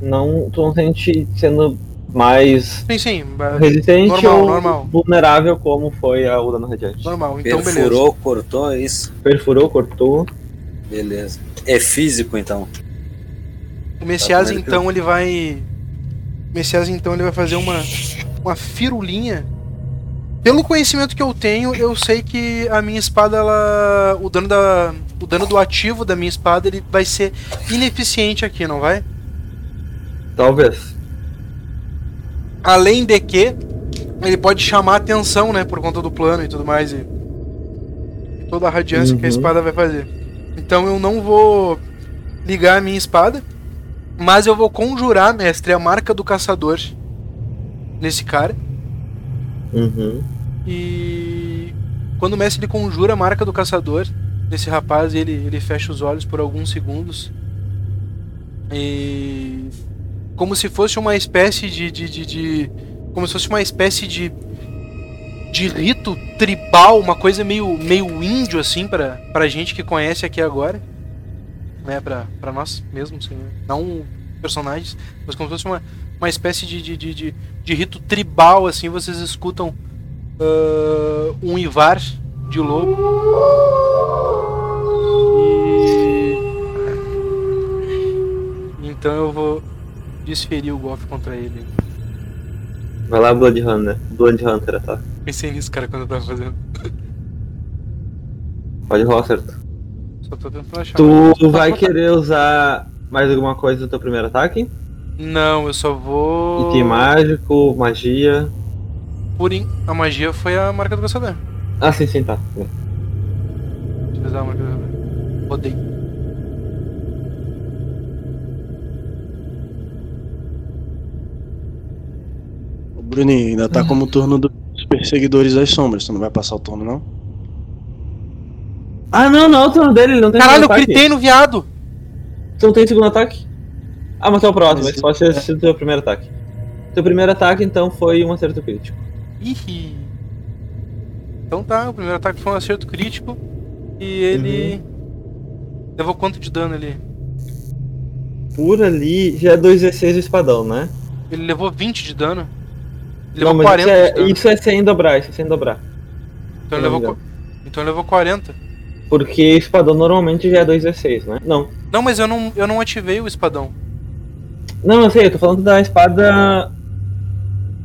Não, tu não sente sendo mais Sim, sim. resistente Normal, ou normal. vulnerável como foi a- o dano radiante. Normal, então beleza. Perfurou, cortou, é isso? Perfurou, cortou. Beleza. É físico então. O Messias Tá, então ele vai. O Messias então ele vai fazer uma. Uma firulinha. Pelo conhecimento que eu tenho, eu sei que a minha espada, ela. O dano da. O dano do ativo da minha espada ele vai ser ineficiente aqui, não vai? Talvez. Além de que ele pode chamar atenção, né? Por conta do plano e tudo mais. E, e toda a radiância que a Uhum. espada vai fazer. Então eu não vou ligar a minha espada. Mas eu vou conjurar, mestre, a marca do caçador nesse cara. Uhum. E quando o mestre ele conjura a marca do caçador nesse rapaz, ele, ele fecha os olhos por alguns segundos. E como se fosse uma espécie de, de, de, de- como se fosse uma espécie de de rito tribal, uma coisa meio meio índio assim para pra gente que conhece aqui agora, né, para nós mesmos, assim, né? não personagens, mas como se fosse uma uma espécie de, de, de, de, de rito tribal assim, vocês escutam ah, um Ivar de lobo. E... Então eu vou desferir o golpe contra ele. Vai lá, Blood Hunter. Blood Hunter, tá? Pensei nisso, cara, quando eu tava fazendo. Pode rolar certo. Só tô tentando achar. Tu vai querer usar mais alguma coisa no teu primeiro ataque? Não, eu só vou. Item mágico, magia. Por in... A magia foi a marca do caçador. Ah, sim, sim, tá. Deixa eu usar a marca do caçador. Rodei. O Bruninho, ainda tá como turno dos perseguidores das sombras. Tu não vai passar o turno, não? Ah, não, não, é o turno dele, ele não tem Caralho, eu gritei no viado! Tu não tem segundo ataque? Ah, mas é o próximo, Mas- esse pode ser esse teu primeiro ataque. Teu primeiro ataque, então, foi um acerto crítico. Ih. Então tá, o primeiro ataque foi um acerto crítico. E ele. Levou quanto de dano ali? Por ali, já é 2d6 o espadão, né? Ele levou 20 de dano. Ele não, levou mas 40 isso de é, dano. isso é sem dobrar, isso é sem dobrar. Então ele levou, então ele levou 40. Porque espadão normalmente já é 2d6, né? Não. Não, mas eu não, eu não ativei o espadão. Não, eu sei, eu tô falando da espada.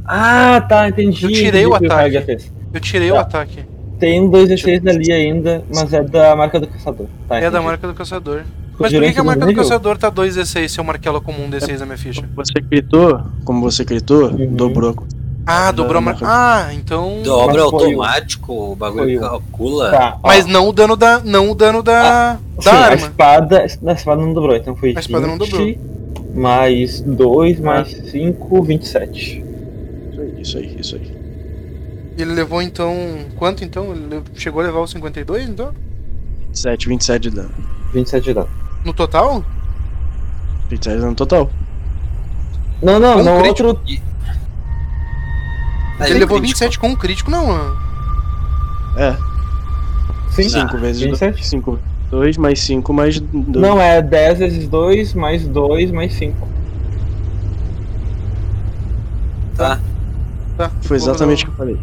Ah, tá, entendi. Eu tirei entendi o que ataque. Fez. Eu tirei o Tá. ataque. Tem um 2d6 ali ainda, mas é da marca do caçador. Tá, É da marca do caçador. Mas por que, que a marca do caçador tá 2d6 se eu marquei ela como um d6 na minha ficha? Você gritou, como você gritou, Uhum. dobrou. Ah, dobrou a marca. Ah, então. Dobra foi o- automático, o bagulho foi o- calcula. Tá, Mas não o dano da. Não o dano da. sim, da a arma. espada. A espada não dobrou, então foi A espada não 20, mais 2, mais 5, 27. Isso aí, isso aí, isso aí. Ele levou então. Quanto então? Ele le- chegou a levar os 52 então? 27, 27 de dano. 27 de dano. No total? 27 de dano total. Não, não, Um não, crítico. outro. Ele levou crítico. 27 com um crítico, não. mano. É, Sim, 5 vezes 27. 5 2 mais 5 mais 2. Não, é 10 vezes 2, mais 2, mais 5. Tá. Tá. Foi exatamente o que eu falei.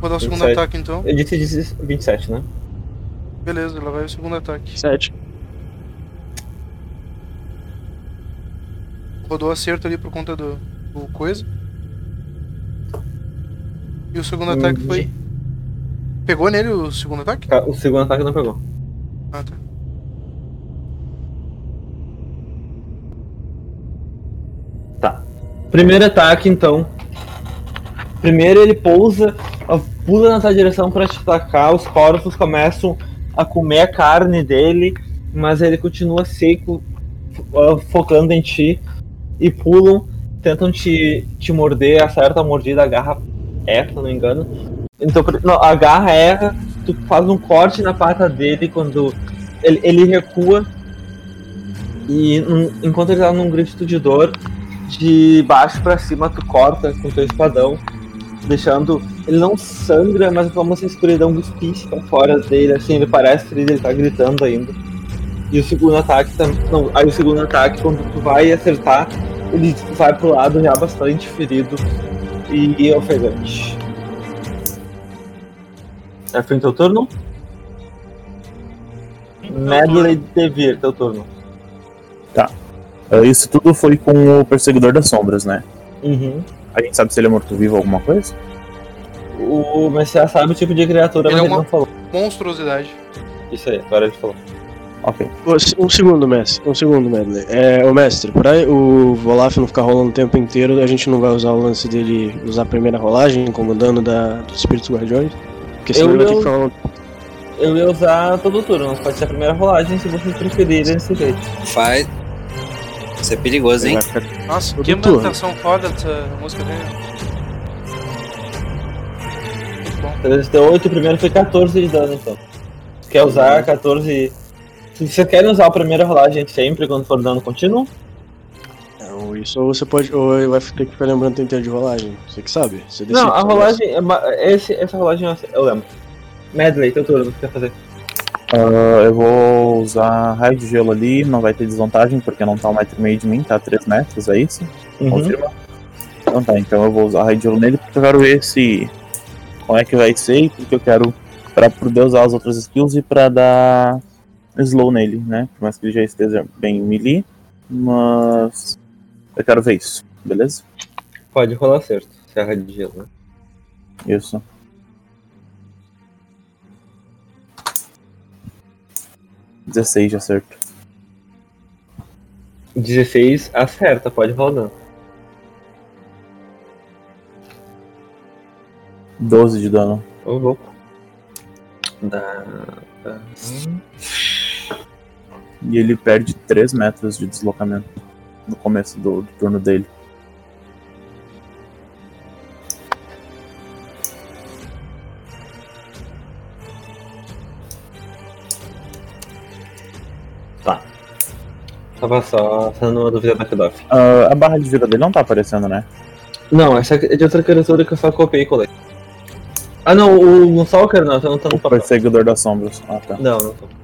Vou dar o segundo 27. ataque então. Eu disse 17, 27, né? Beleza, lá vai o segundo ataque. 7. Rodou acerto ali por conta do, do coisa. E o segundo ataque foi. Pegou nele o segundo ataque? Ca- O segundo ataque não pegou. Ah, tá. Tá. Primeiro ataque, então. Primeiro ele pousa, pula na tua direção pra te atacar, os corvos começam a comer a carne dele, mas ele continua seco, focando em ti, e pulam, tentam te, te morder, acerta a mordida, a erra, se não me engano. Então, não, a garra erra, tu faz um corte na pata dele quando ele, ele recua, e num- enquanto ele tá num grito de dor, de baixo pra cima tu corta com teu espadão, deixando. Ele não sangra, mas é como se a escuridão cuspisse pra fora dele, assim, ele parece ferido, ele tá gritando ainda. E o segundo ataque não, aí o segundo ataque, quando tu vai acertar, ele vai pro lado já bastante ferido e ofegante. É fim teu turno? Medley Devir, teu turno. Ah, Isso tudo foi com o Perseguidor das Sombras, né? Uhum. A gente sabe se ele é morto-vivo ou alguma coisa? O Messias sabe o tipo de criatura, Ele mas é ele uma- não falou. Monstruosidade. Isso aí, agora ele falou. Ok. Um segundo, mestre. Um segundo, Medley. É, ô mestre, pra o Volaf não ficar rolando o tempo inteiro, a gente não vai usar o lance dele usar a primeira rolagem como dano da, dos Espíritos Guardiões? Porque senão Eu- ele vai ter eu- que ficar rolando. Eu ia usar todo o turno, mas pode ser a primeira rolagem se vocês preferirem desse jeito. Faz. Isso é perigoso, hein? Nossa, Todo que ambientação foda dessa música dele. Muito bom. 3 de 8, o primeiro foi 14 de dano, então. Quer usar 14. Se vocês querem usar a primeira rolagem sempre quando for dano contínuo, É, ou isso, ou você pode. Ou vai ter que ficar lembrando o tempo inteiro de rolagem. Você que sabe. Você decide, Não, a rolagem. é ma- Esse, essa rolagem eu- eu lembro. Medley, teu turno, o que você quer fazer? Ah, eu vou usar raio de gelo ali, não vai ter desvantagem porque não tá um metro e meio de mim, tá a 3 metros, é isso? Uhum. Confirma? Então tá, então eu vou usar raio de gelo nele porque eu quero ver se. como é que vai ser e porque eu quero. pra poder usar as outras skills e pra dar slow nele, né? Por mais que ele já esteja bem melee, mas. eu quero ver isso, beleza? Pode rolar certo. Serra de gelo, né? Isso. Dezesseis de acerto. 16 acerta, pode rolar dano. 12 de dano. Ô louco. Dá. dá- E ele perde 3 metros de deslocamento no começo do, do turno dele. Tava só sendo uma dúvida da Kedoff. Ah, a barra de vida dele não tá aparecendo, né? Não, essa é de outra criatura que eu só copiei e colei. Ah não, o Gonçalker não, então não tá no O papel. perseguidor das sombras. Ah, tá. Não, não tô.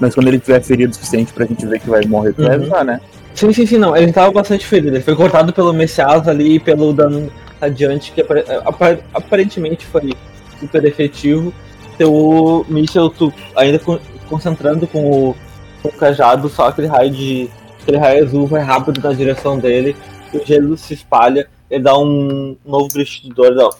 Mas quando ele tiver ferido o suficiente pra gente ver que vai morrer, tu vai Uhum. avisar, né? Sim, sim, sim, não. Ele tava bastante ferido. Ele foi cortado pelo Messias ali e pelo dano adiante, que apare- apa- aparentemente foi super efetivo. Teu míssel, tu ainda con- concentrando com o, com o cajado, só aquele raio de. aquele raio azul vai rápido na direção dele, o gelo se espalha, ele dá um novo grito de dor, dá um.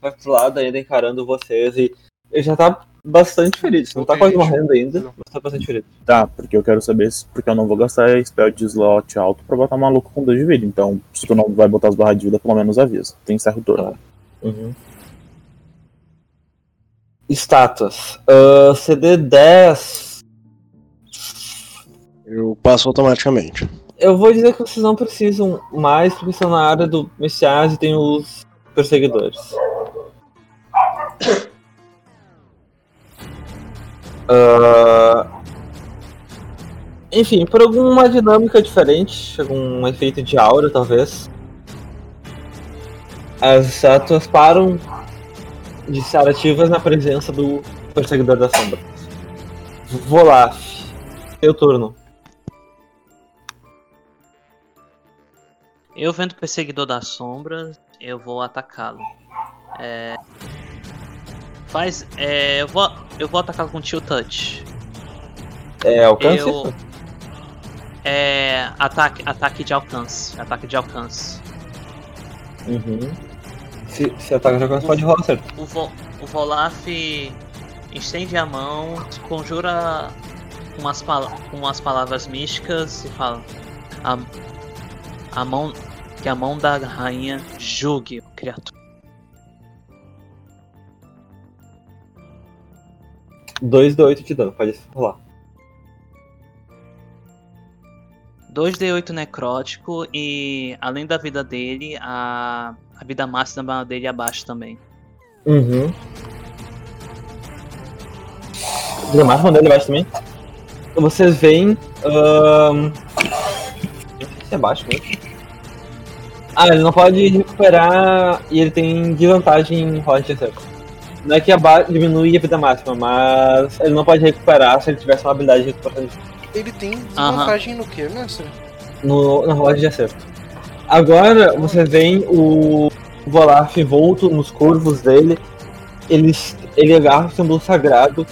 Vai pro lado ainda encarando vocês e ele já tá bastante ferido. Você não tá quase morrendo ainda, mas tá bastante ferido. Tá, porque eu quero saber se. Porque eu não vou gastar spell de slot alto pra botar um maluco com 2 de vida. Então, se tu não vai botar as barras de vida, pelo menos avisa. Tem encerra o turno. Uhum. Estátuas. Ah, CD 10. Eu passo automaticamente. Eu vou dizer que vocês não precisam mais, porque estão na área do Messias e tem os perseguidores. Ah, Enfim, por alguma dinâmica diferente, algum efeito de aura, talvez. As estátuas param de estar ativas na presença do perseguidor da sombra. Volaf, seu turno. Eu vendo o perseguidor das sombras, eu vou atacá-lo. É... Faz. É... Eu vou. Eu vou atacá-lo com Tilt Touch. É, alcance? Eu. É. Ataque, ataque de alcance. Ataque de alcance. Uhum. Se, se ataca de alcance, pode rolar certo. O, Vo, o Volaf estende a mão, conjura umas, pala umas palavras místicas e fala. A, a mão. Que a mão da rainha julgue o criatura. 2 de 8 de dano, pode rolar. 2d8 necrótico e além da vida dele, a, a vida máxima dele abaixa também. Uhum. Vida máxima dele abaixo também. Vocês veem. sei se é baixo mesmo. Ah, ele não pode recuperar e ele tem desvantagem em rola de acerto. Não é que aba- diminui a vida máxima, mas ele não pode recuperar se ele tivesse uma habilidade de recuperação Ele tem desvantagem no que, mestre? no, na rolagem de acerto. Agora você vem o Volaf volto nos curvos dele, ele, ele agarra o símbolo sagrado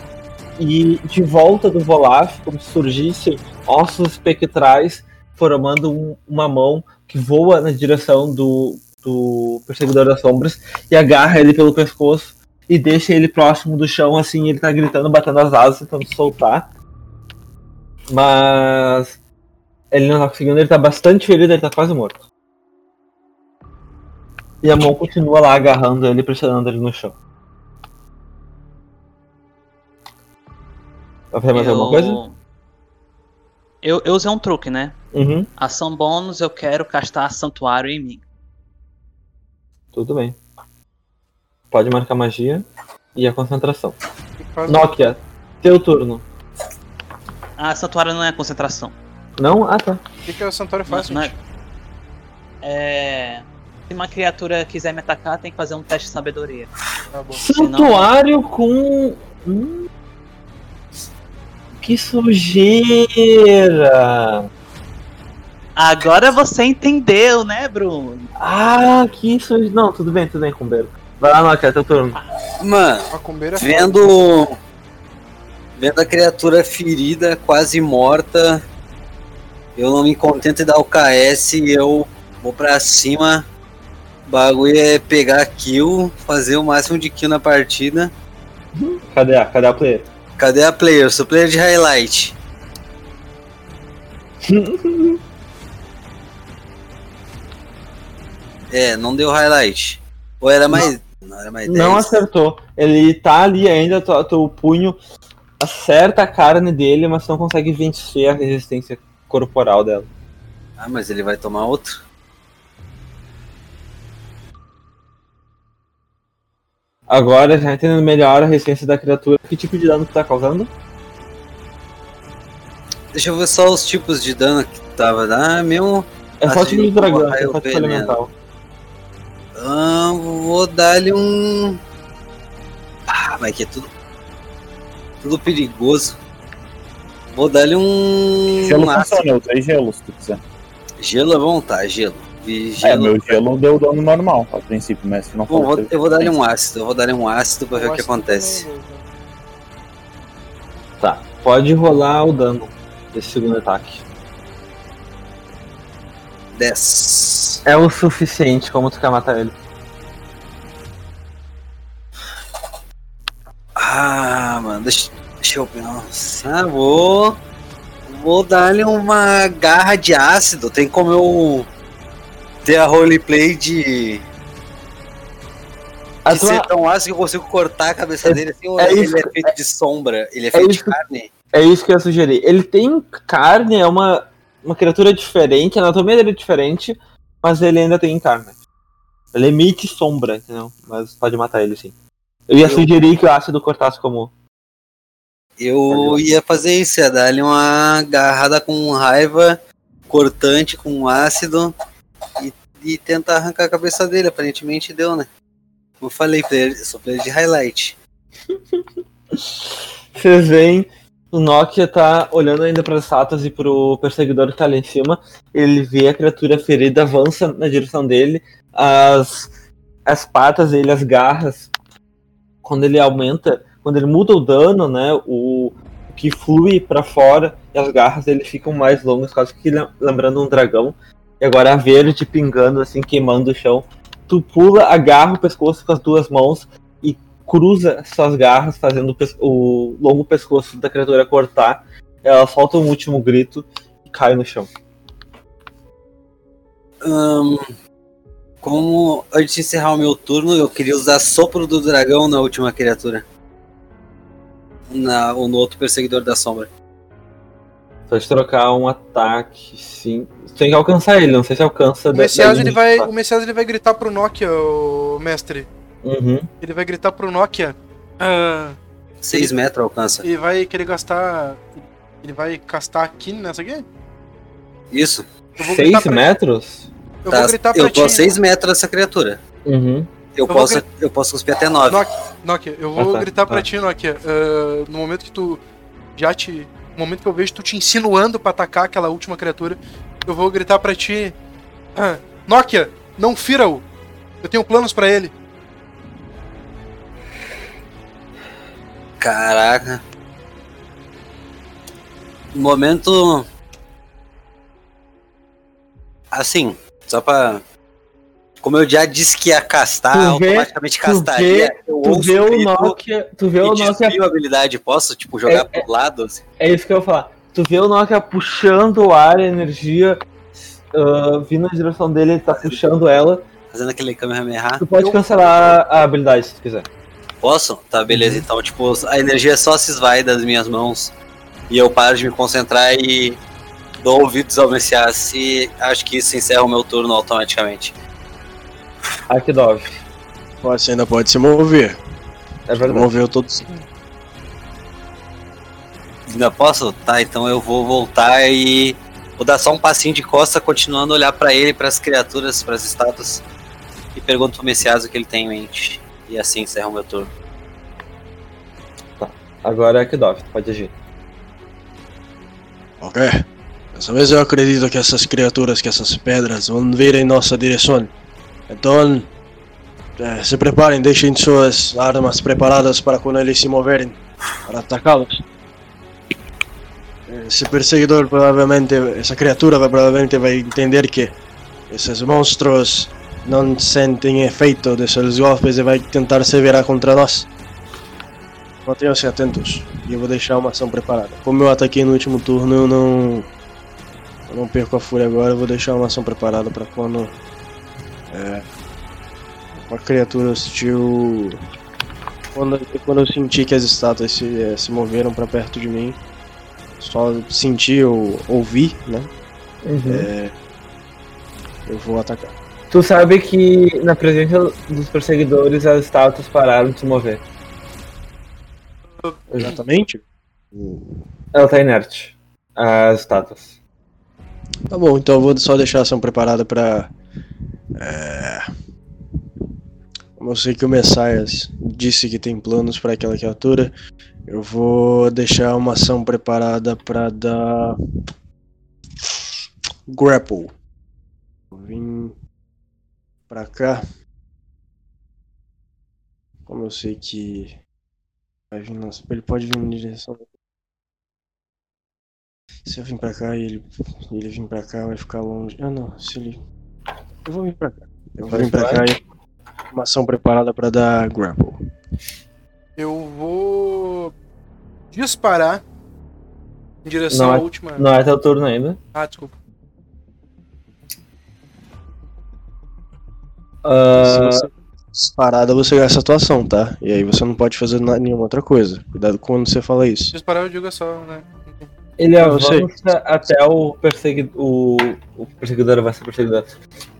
e de volta do Volaf, como se surgissem ossos espectrais formando um- uma mão que voa na direção do, do Perseguidor das Sombras e agarra ele pelo pescoço e deixa ele próximo do chão, assim, ele tá gritando, batendo as asas, tentando soltar. Mas ele não tá conseguindo, ele tá bastante ferido, ele tá quase morto. E a mão continua lá agarrando ele, pressionando ele no chão. Vai fazer mais alguma coisa? Eu, eu usei um truque, né? Uhum, Ação bônus, eu quero castar santuário em mim. tudo bem. Pode marcar magia e a concentração. Faz- Nokia, teu turno. Ah, santuário não é concentração. Não? Ah, tá. O que, que o Santuário faz, Não- não é-? É. Se uma criatura quiser me atacar, tem que fazer um teste de sabedoria. Tá. Santuário com. Hum, que sujeira! Agora você entendeu, né, Bruno? Ah, que sujeira. Não, tudo bem, tudo bem, Cumbeiro. Vai lá, Nokia, teu turno. Mano, é vendo. Vendo a criatura ferida, quase morta, eu não me contento em dar o KS e eu vou pra cima. O bagulho é pegar kill, fazer o máximo de kill na partida. Cadê a, cadê a player? Cadê a player? Eu sou player de highlight. É, não deu highlight. Ou era mais. Não, era mais 10. Não acertou. Ele tá ali ainda, teu, teu punho acerta a carne dele, mas não consegue vencer a resistência corporal dela. Ah, mas ele vai tomar outro? Agora, já entendendo melhor a resistência da criatura, que tipo de dano que tá causando? Deixa eu ver só os tipos de dano que tava. Ah, mesmo. É só Ah, tipo de dragão, é só tipo elemental. Ah, vou dar-lhe um. Ah, mas que é tudo. Tudo perigoso. Vou dar-lhe um. Gelo ácido. funciona, eu usei gelo se tu quiser. Gelo é bom, tá? Gelo. É, gelo. meu gelo deu dano normal, a princípio, mas se não Bom, vou- eu vou dar-lhe um ácido. Eu vou dar-lhe um ácido pra ver o que acontece. Tá, pode rolar o dano desse segundo ataque. 10. É o suficiente como tu quer matar ele. Ah, mano, deixa, deixa eu pensar. Vou. Vou dar-lhe uma garra de ácido. Tem como eu ter a roleplay de. A de tua- ser tão ácido que eu consigo cortar a cabeça É- dele assim, ou é ele isso- é feito de sombra? Ele é feito de isso- carne? É isso que eu ia sugerir. Ele tem carne, é uma, uma criatura diferente, a anatomia dele é diferente, mas ele ainda tem carne. Ele emite sombra, entendeu? Mas pode matar ele sim. Eu ia Eu- sugerir que o ácido cortasse como. Eu ia fazer isso, ia dar-lhe uma agarrada com raiva, cortante com ácido e, e tentar arrancar a cabeça dele. Aparentemente deu, né? Como eu falei, player, sou player de highlight. Vocês veem, o Nokia tá olhando ainda para as estátuas e pro perseguidor que tá ali em cima. Ele vê a criatura ferida, avança na direção dele. As, as patas dele, as garras, quando ele aumenta, quando ele muda o dano, né? O, o que flui para fora e as garras dele ficam mais longas, quase que lem- lembrando um dragão. E agora a verde pingando, assim, queimando o chão. Tu pula, agarra o pescoço com as duas mãos cruza suas garras, fazendo o, longo pescoço da criatura cortar. Ela solta um último grito e cai no chão. Ahn, como antes de encerrar o meu turno, eu queria usar sopro do dragão na última criatura. Na, ou no outro perseguidor da sombra. Pode trocar um ataque, sim. Você tem que alcançar ele, não sei se alcança. O Messias, ele vai, o Messias ele vai gritar pro Nokia, o mestre. Uhum. Ele vai gritar pro Nokia. ah, 6 metros alcança. ele vai querer gastar. Ele vai castar aqui nessa aqui? Isso. Eu vou gritar Seis pra, metros? Eu Tá, vou gritar pra eu tô a ti. 6 metros dessa criatura. Uhum. Eu, vou posso, eu posso cuspir até 9. Nokia, Nokia, eu vou Ah, tá. gritar pra Ah. ti, Nokia. ah, no momento que tu já te. No momento que eu vejo tu te insinuando pra atacar aquela última criatura, eu vou gritar pra ti. ah, Nokia, não fira-o! Eu tenho planos pra ele. Caraca. Momento. Assim, só pra. Como eu já disse que ia castar, Tu vê- automaticamente tu castaria. vê- eu Tu vê o Nokia. Tu vê o Nokia. a habilidade. Posso, tipo, jogar pro lado? assim? É isso que eu ia falar. Tu vê o Nokia puxando o ar, a energia ah, vindo na direção dele, ele tá puxando ela. Fazendo aquele Kamehameha. Tu pode cancelar a habilidade se tu quiser. Posso? Tá, beleza. Então, tipo, a energia só se esvai das minhas mãos. E eu paro de me concentrar e dou ouvidos ao Messias. E acho que isso encerra o meu turno automaticamente. Akidov. Você ainda pode se mover. É verdade. Moveu todos. Ainda posso? Tá, então eu vou voltar e vou dar só um passinho de costa, continuando a olhar pra ele, pras criaturas, pras estátuas. E pergunto pro Messias o que ele tem em mente. E assim encerra o meu turno. Agora é tu pode agir. Ok. Dessa vez eu acredito que essas criaturas, que essas pedras vão vir em nossa direção. Então, eh, se preparem, deixem suas armas preparadas para quando eles se moverem, para atacá-los. Esse perseguidor provavelmente, essa criatura provavelmente vai entender que esses monstros não sentem efeito desses golpes e vai tentar se virar contra nós. Mantenham-se atentos. E eu vou deixar uma ação preparada. Como eu ataquei no último turno, eu não. Eu não perco a fúria agora, eu vou deixar uma ação preparada para quando. É. Uma criatura hostil. Quando, quando eu senti que as estátuas se, eh, se moveram para perto de mim. Só senti ou ouvi, né? É, eu vou atacar. Tu sabe que na presença dos perseguidores as estátuas pararam de se mover. Exatamente? Ela tá inerte. As estátuas. Tá bom, então eu vou só deixar a ação preparada pra. É... Como eu sei que o Messias disse que tem planos para aquela criatura, eu vou deixar uma ação preparada pra dar. Grapple. Vou vir pra cá. Como eu sei que. Vai vir nossa, ele pode vir em direção. Se eu vim pra cá e ele, ele vir pra cá, vai ficar longe. Ah, não, se ele. Eu vou vir pra cá. Eu vou vir pra cá e. Uma ação preparada pra dar grapple. Eu vou disparar em direção Não à é- última. Não é teu turno ainda. Ah, desculpa. Se Ah, você disparada, você gasta a atuação, tá? E aí você não pode fazer nenhuma outra coisa. Cuidado quando você fala isso. Disparar eu digo é só, né? ele avança até o perseguidor. O, o perseguidor vai ser perseguidor.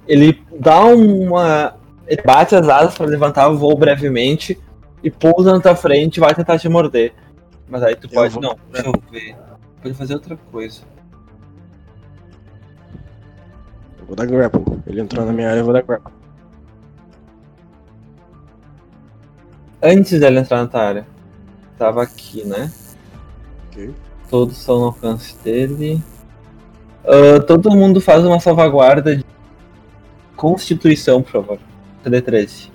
Ele dá uma. Ele bate as asas pra levantar o voo brevemente e pousa na tua frente e vai tentar te morder. Mas aí tu Eu pode. vou- Não, deixa eu ver. Pode fazer outra coisa. Eu vou dar grapple. Ele entrou na minha área, eu vou dar grapple. Antes dela entrar na área. Tava aqui, né? Ok. Todos estão no alcance dele. Uh, todo mundo faz uma salvaguarda de Constituição, por favor. CD13.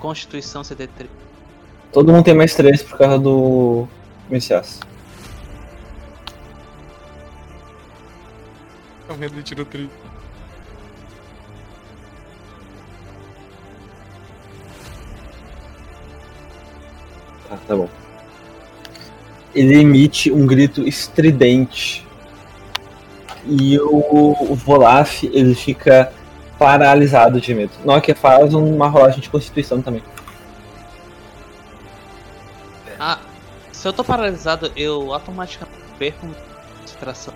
Constituição CD13. Todo mundo tem mais 3 por causa do Messias. É um reino de tiro 30. Ah, tá bom. Ele emite um grito estridente. E o, o Volaf, ele fica paralisado de medo. Nokia faz uma rolagem de constituição também. Ah, se eu tô paralisado, eu automaticamente perco concentração.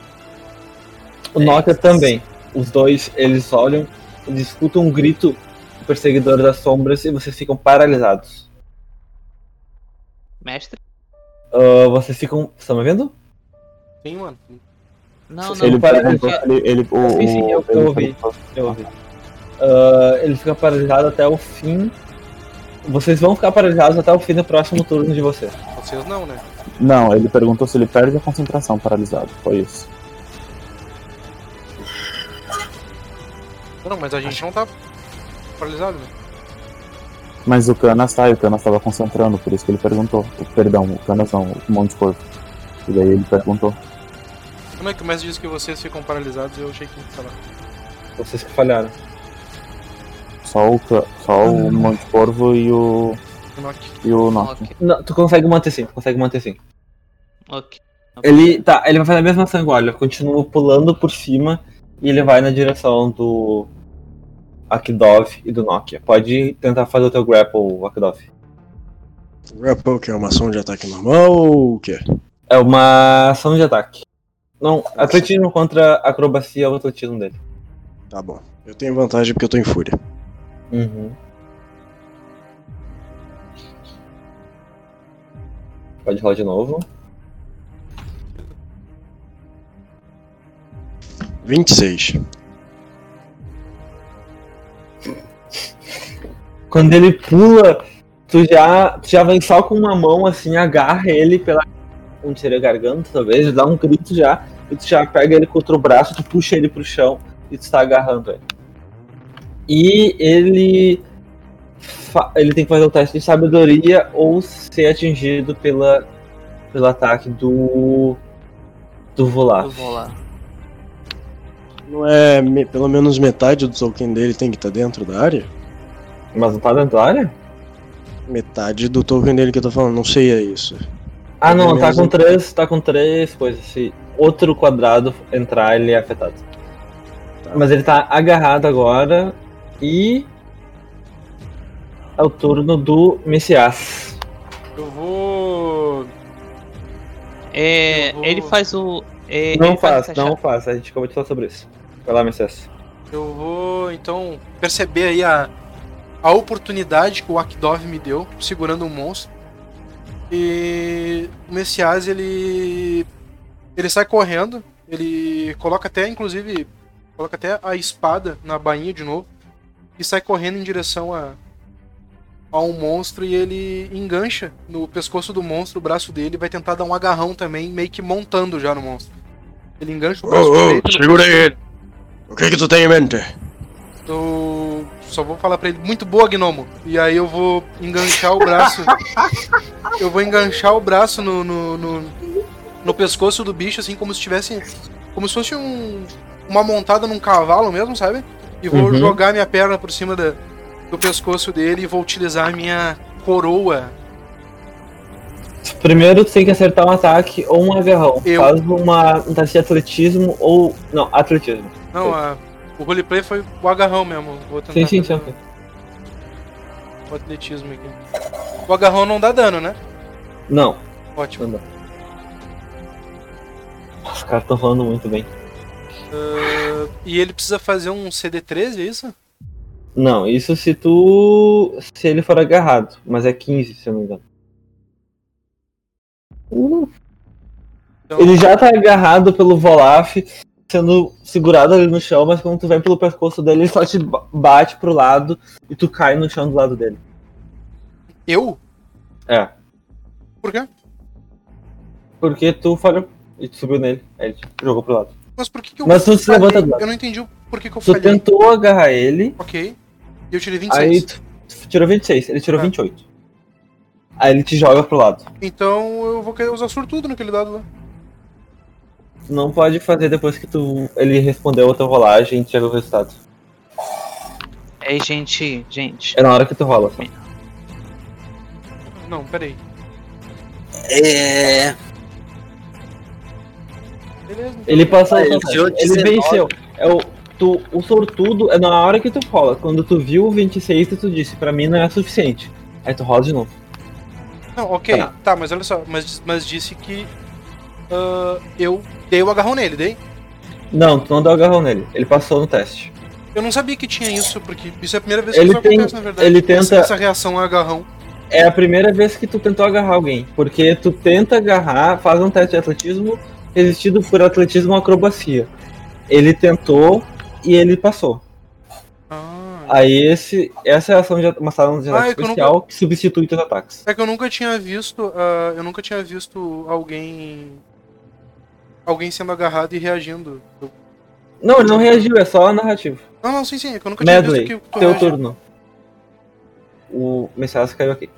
O Nokia é, também. Os dois, eles olham, eles escutam um grito perseguidor das sombras e vocês ficam paralisados. Mestre? Ah, vocês ficam. Estão me vendo? Sim, mano. Não, não. Ele para- ele, ele, o, Sim, sim, eu- eu ouvi. Eu ouvi. Ah, ele fica paralisado até o fim. Vocês vão ficar paralisados até o fim do próximo turno de vocês. Vocês não, né? Não, ele perguntou se ele perde a concentração paralisado. Foi isso. Não, mas a gente não tá paralisado, né? Mas o Canas tá, e o Canas tava concentrando, por isso que ele perguntou. Perdão, o Canas não, o Monte Corpo. E daí ele perguntou. Como é que o mestre disse que vocês ficam paralisados e eu achei que tava. Vocês que falharam. Só o, só o Monte Corvo e o. E o Não, tu consegue manter sim, tu consegue manter sim. ok. Ele. Tá, ele vai fazer a mesma sangualha, continua pulando por cima e ele vai na direção do. Akdov e do Nokia. Pode tentar fazer o teu grapple, Akdov. Grapple, que é uma ação de ataque normal ou o quê? É uma ação de ataque. Não, atletismo contra acrobacia é o atletismo dele. Tá bom. Eu tenho vantagem porque eu tô em fúria. Uhum. Pode rolar de novo. 26. Quando ele pula, tu já, tu já vem só com uma mão assim, agarra ele pela. Onde seria a garganta, talvez, dá um grito já, e tu já pega ele com outro braço, tu puxa ele pro chão e tu está agarrando ele. E ele. Ele tem que fazer o teste de sabedoria ou ser atingido pela, pelo ataque do. do Volaf. Eu vou lá. Não é me- pelo menos metade do token dele tem que estar dentro da área? Mas não tá dentro da área? Metade do token dele que eu tô falando, não sei é isso. Ah não, tá com três. tá com três coisas. Se outro quadrado entrar, ele é afetado. Tá. Mas ele tá agarrado agora e. É o turno do Messias. Eu vou. É, Eu vou- Ele faz o. é, não ele faz, essa não faz. A gente acabou de falar sobre isso. Vai lá, Messias. Eu vou então perceber aí a, a oportunidade que o Akdov me deu, segurando um monstro. E o Messias ele ele sai correndo, ele coloca até inclusive coloca até a espada na bainha de novo e sai correndo em direção a a um monstro e ele engancha no pescoço do monstro o braço dele e vai tentar dar um agarrão também, meio que montando já no monstro. Ele engancha o braço direito no segura ele! O que que tu tem em mente? Eu só vou falar pra ele, muito boa, Gnomo. E aí eu vou enganchar o braço. eu vou enganchar o braço no, no, no, no pescoço do bicho, assim, como se tivesse. Como se fosse um, uma montada num cavalo mesmo, sabe? E vou Uhum. jogar minha perna por cima da, do pescoço dele e vou utilizar a minha coroa. Primeiro tu tem que acertar um ataque ou um agarrão. Eu- Faz uma, um teste de atletismo ou. Não, atletismo. Não, a, o roleplay foi o agarrão mesmo. Vou tentar Sim, sim, sim. o atletismo aqui. O agarrão não dá dano, né? Não, Ótimo. não dá. Os caras estão falando muito bem. Ah, e ele precisa fazer um CD13, é isso? Não, isso se tu. Se ele for agarrado. Mas é 15, se eu não me engano. Uh, Então, Ele já tá agarrado pelo Volaf, sendo segurado ali no chão, mas quando tu vem pelo pescoço dele, ele só te ba- bate pro lado e tu cai no chão do lado dele. Eu? É. Por quê? Porque tu falhou e tu subiu nele. Aí ele te jogou pro lado. Mas por que, que eu Mas tu se levanta do lado. Eu não entendi o por que, eu Tu falhei. tentou agarrar ele, Ok. E eu tirei aí 26. tu, tu tirou 26, ele tirou Ah. 28. Aí ele te joga pro lado. Então eu vou querer usar sortudo naquele dado lá. Tu não pode fazer depois que tu ele respondeu a outra rolagem e chega o resultado. É, gente, gente. É na hora que tu rola. só. Não, peraí. É. Beleza. então. Ele passou Ah, ele Ele 19. venceu. É o, tu, o sortudo é na hora que tu rola. Quando tu viu o 26, tu disse, pra mim não é suficiente. Aí tu rola de novo. Não, ok. Tá. Tá, mas olha só. Mas, mas disse que ah, eu dei o agarrão nele, dei? Não, tu não deu agarrão nele. Ele passou no teste. Eu não sabia que tinha isso, porque isso é a primeira vez Ele que isso tem- acontece, na verdade. ele tenta- Essa reação a agarrão. É a primeira vez que tu tentou agarrar alguém. Porque tu tenta agarrar, faz um teste de atletismo, resistido por atletismo ou acrobacia. Ele tentou e ele passou. Ah, Aí esse, essa é a ação de uma ação de Ah, é que eu especial que substitui teus ataques. É que eu nunca tinha visto. ah, eu nunca tinha visto alguém. Alguém sendo agarrado e reagindo. Eu- Não, ele não reagiu, é só narrativo. Não, não, sim, sim. É que eu nunca tinha Medley, visto que tu teu reagia. turno. O Messias caiu aqui.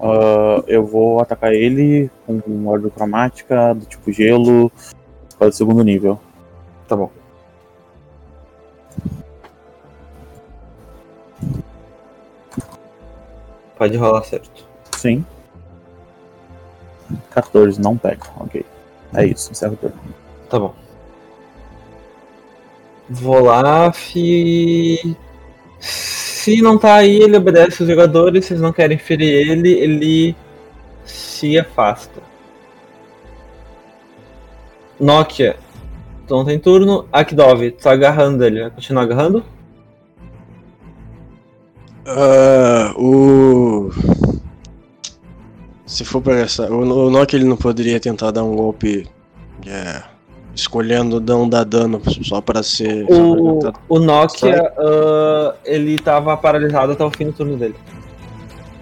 Ah, eu vou atacar ele com ordem cromática do tipo gelo, espada de segundo nível. Tá bom. Pode rolar certo. Sim. 14, não pega. Ok. É isso, encerra o turno. Tá bom. Volaf. Se não tá aí, ele obedece os jogadores. Se eles não querem ferir ele, ele se afasta. Nokia. Tu não tem turno. Akdov, tu tá agarrando ele. Vai continuar agarrando? Ah, o. Se for pra essa. O, o Nokia ele não poderia tentar dar um golpe. é, escolhendo não dar dano só pra ser. só pra O, o Nokia, ah, ele tava paralisado até o fim do turno dele.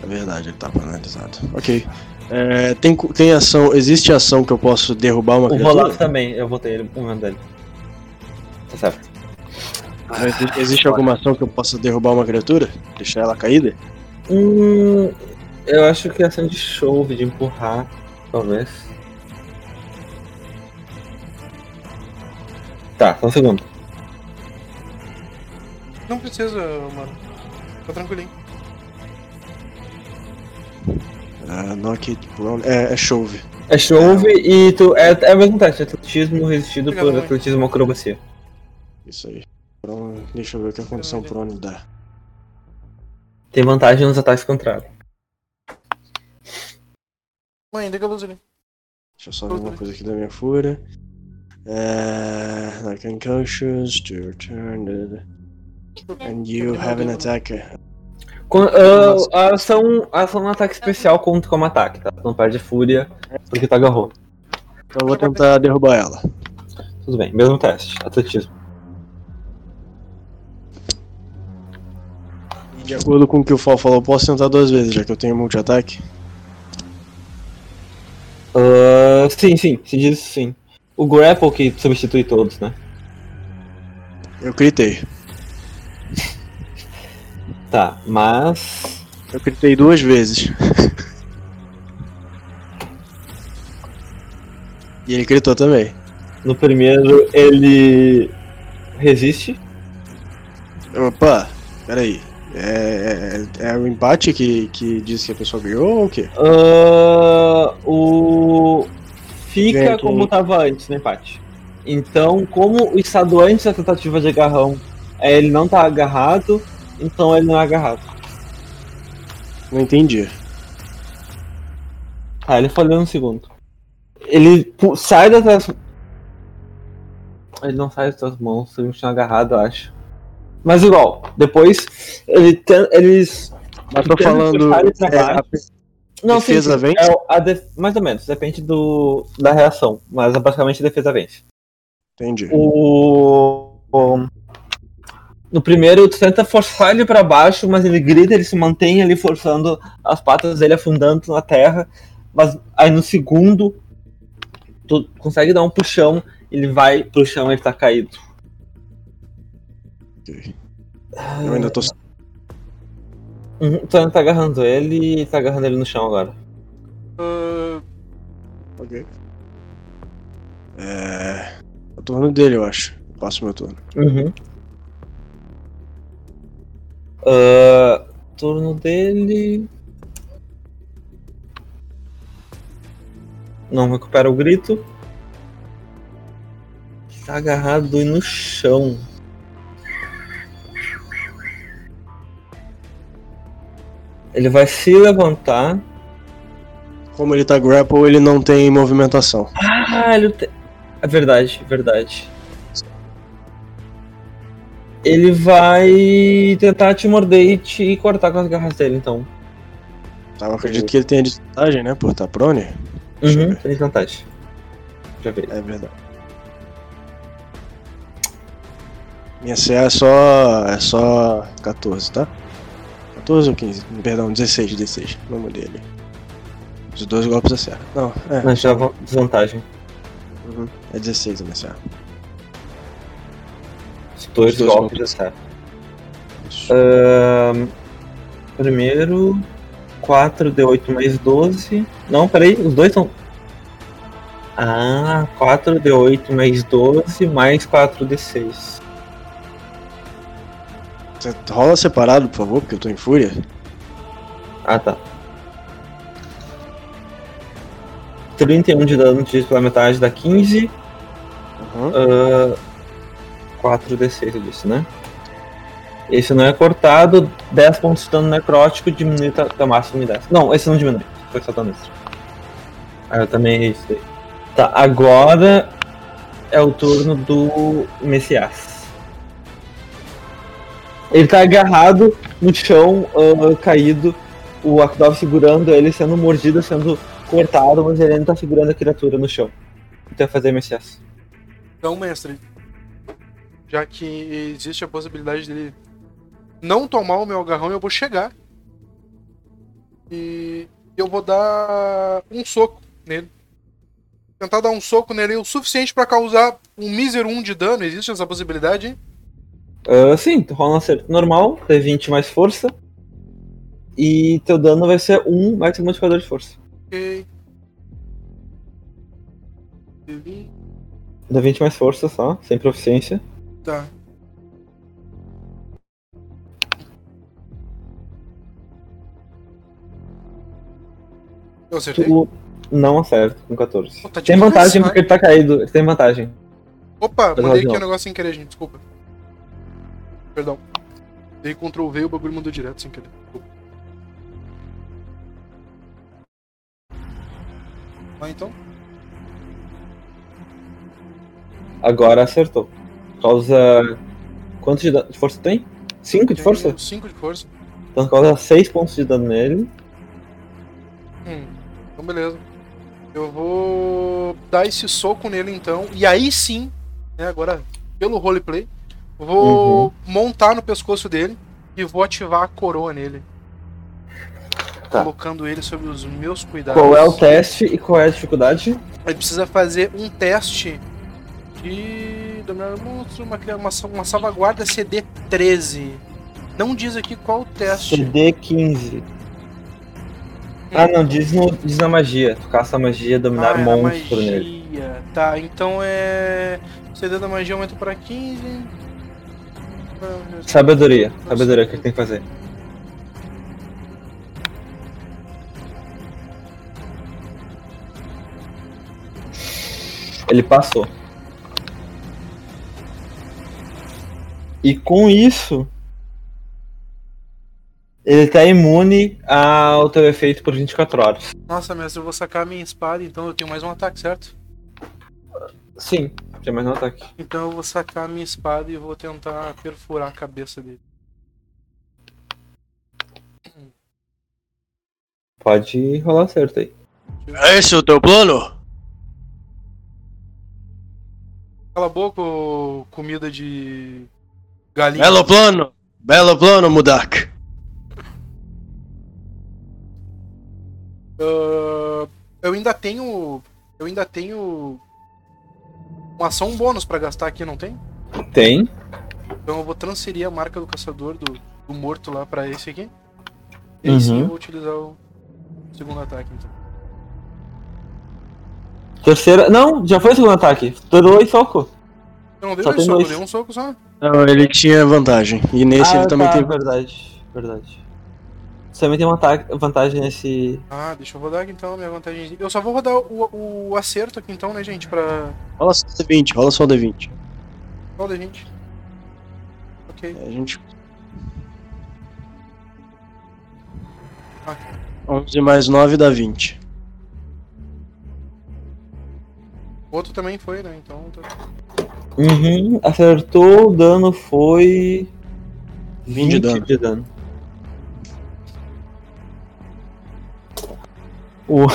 É verdade, ele tá paralisado. Ok. É, tem, tem ação. Existe ação que eu posso derrubar uma O criatura? Volaf também, eu votei ele momento dele. Tá certo. Existe- Existe alguma ação que eu possa derrubar uma criatura? Deixar ela caída? Hum, eu acho que ação de chove, de empurrar, talvez. Tá, só um segundo. Não precisa, mano. Tá tranquilinho. Ah, knock it prone. É, é chove. É chove e tu. É, é o mesmo teste, atletismo resistido Obrigado, por mãe. atletismo acrobacia. Isso aí. Prone- deixa eu ver o que a condição prone dá. Tem vantagem nos ataques contrários. Mãe, liga a luz ali. Deixa eu só ver uma coisa aqui da minha fúria. É. Like unconscious, to your turn. da, da, da. And you have an attack. Com- a ação, ação no ataque especial conta como ataque, tá? Não perde fúria porque tu agarrou. Então eu vou tentar derrubar ela. Tudo bem, mesmo teste, atletismo. E de acordo com o que o Fall falou, eu posso tentar duas vezes, já que eu tenho multi-ataque. Ah, sim, sim, se diz sim. O grapple que substitui todos, né? Eu critei. Tá, mas. Eu critei duas vezes. e ele critou também. No primeiro ele resiste Opa, peraí. É, é, é o empate que, que diz que a pessoa ganhou ou o quê? Ah, o. Fica como tava antes no empate. Então, como o estado antes da tentativa de agarrão é ele não tá agarrado, então ele não é agarrado. Não entendi. Tá, ele falhou no segundo. Ele sai das. Ele não sai das tuas mãos, ele continua agarrado, eu acho. Mas igual, depois ele ten- eles. Mas tô falando. é, Não, Defesa sim, sim, vence? é def- Mais ou menos, depende do, da reação. Mas basicamente a defesa vence. Entendi. O, o- no primeiro, tu tenta forçar ele pra baixo, mas ele grita, ele se mantém ali forçando as patas dele afundando na terra. Mas aí no segundo, tu consegue dar um puxão, ele vai pro chão e ele tá caído. Ok. Eu ainda tô. Uhum, tu ainda tá agarrando ele e tá agarrando ele no chão agora. Ah, Ok. É. O turno dele, eu acho. Passo meu turno. Uhum. Ah, turno dele. Não recupera o grito. Tá agarrado e no chão. Ele vai se levantar. Como ele tá grapple, ele não tem movimentação. Ah, ele tem. É verdade, é verdade. Ele vai tentar te morder e te cortar com as garras dele, então. Tá, eu acredito que ele tenha desvantagem, né? Por estar prone. Deixa eu Uhum, tem desvantagem. Já vi. É verdade. Minha CA é só. é só 14, tá? 14 ou 15? Perdão, 16, 16. Vamos dele. Os dois golpes acertam. Não, é. Mas já va- desvantagem. Uhum. É 16 a minha CA. Os dois, Os dois golpes golpes. acertam. Ahn, primeiro, 4d8 mais 12. Não, peraí, os dois são. Ah, 4d8 mais 12 mais 4d6. Você rola separado, por favor, porque eu tô em fúria. Ah, tá. 31 de dano dividido pela metade dá 15. Uhum. ah, 4d6 eu disse, né? Esse não é cortado, 10 pontos de dano necrótico diminui até máximo em 10. Não, esse não diminui, foi só dano extra. Ah, eu também errei isso daí. Tá, agora é o turno do Messias. Ele tá agarrado no chão, ah, caído, o Akdov segurando ele, sendo mordido, sendo cortado, mas ele ainda tá segurando a criatura no chão. Então fazer Messias. Então, mestre, já que existe a possibilidade dele não tomar o meu agarrão, eu vou chegar. E eu vou dar um soco nele. Tentar dar um soco nele o suficiente pra causar um mísero 1 de dano. Existe essa possibilidade? hein? Ah, sim, tu rola um acerto normal, D20 mais força. E teu dano vai ser 1 mais seu modificador de força. Ok. D20 mais força só, sem proficiência. Tá. Eu acertei. Tu não acerta com 14. Pô, tá Tem vantagem né? porque ele tá caído, ele tem vantagem. Opa, Mas mandei aqui um negócio sem querer, gente. Desculpa. Perdão. Dei Ctrl V e o bagulho mudou direto sem querer. Ah, então. Agora acertou. Causa. Quanto de, de força tem? 5 de força? 5 de força. Então causa 6 pontos de dano nele. Hum, então beleza. Eu vou dar esse soco nele então. E aí sim, né, agora pelo roleplay, vou Uhum. montar no pescoço dele e vou ativar a coroa nele. Tá. Colocando ele sob os meus cuidados. Qual é o teste e qual é a dificuldade? Ele precisa fazer um teste de dominar o monstro, uma, uma, uma salvaguarda CD 13. Não diz aqui qual o teste. CD 15. Ah não, diz, no, diz na magia. Tu caça a magia, dominar Ah, é monstro nele. magia. Tá, então é. CD da magia aumenta pra 15. Sabedoria. Sabedoria, o que tem que fazer? Ele passou. E com isso, ele tá imune ao teu efeito por 24 horas. Nossa, mestre, eu vou sacar minha espada, então eu tenho mais um ataque, certo? Sim, tem mais um ataque. Então eu vou sacar a minha espada e vou tentar perfurar a cabeça dele. Pode rolar certo aí. É esse o teu plano? Cala a boca, ô comida de galinha. Belo plano! Belo plano, Mudak! Ah, eu ainda tenho. Eu ainda tenho. Uma ação bônus pra gastar aqui, não tem? Tem. Então eu vou transferir a marca do caçador do, do morto lá pra esse aqui. E aí sim Uhum. eu vou utilizar o segundo ataque então. Terceira. Não, já foi o segundo ataque. Torou e soco. Não dei Só dois tem socos, dois. dei um soco só. Não, ele tinha vantagem. E nesse ah, ele também tá, tem. verdade. Verdade. Você também tem uma vantagem nesse. Ah, deixa eu rodar aqui então a minha vantagem. Eu só vou rodar o, o acerto aqui então, né, gente? Pra. Rola só o D20, rola só o D20. Roda, gente. Ok. A gente. Ah. 11 mais 9 dá 20. O outro também foi, né? Então. Tá... Uhum, acertou, o dano foi. 20 de dano. de dano. O...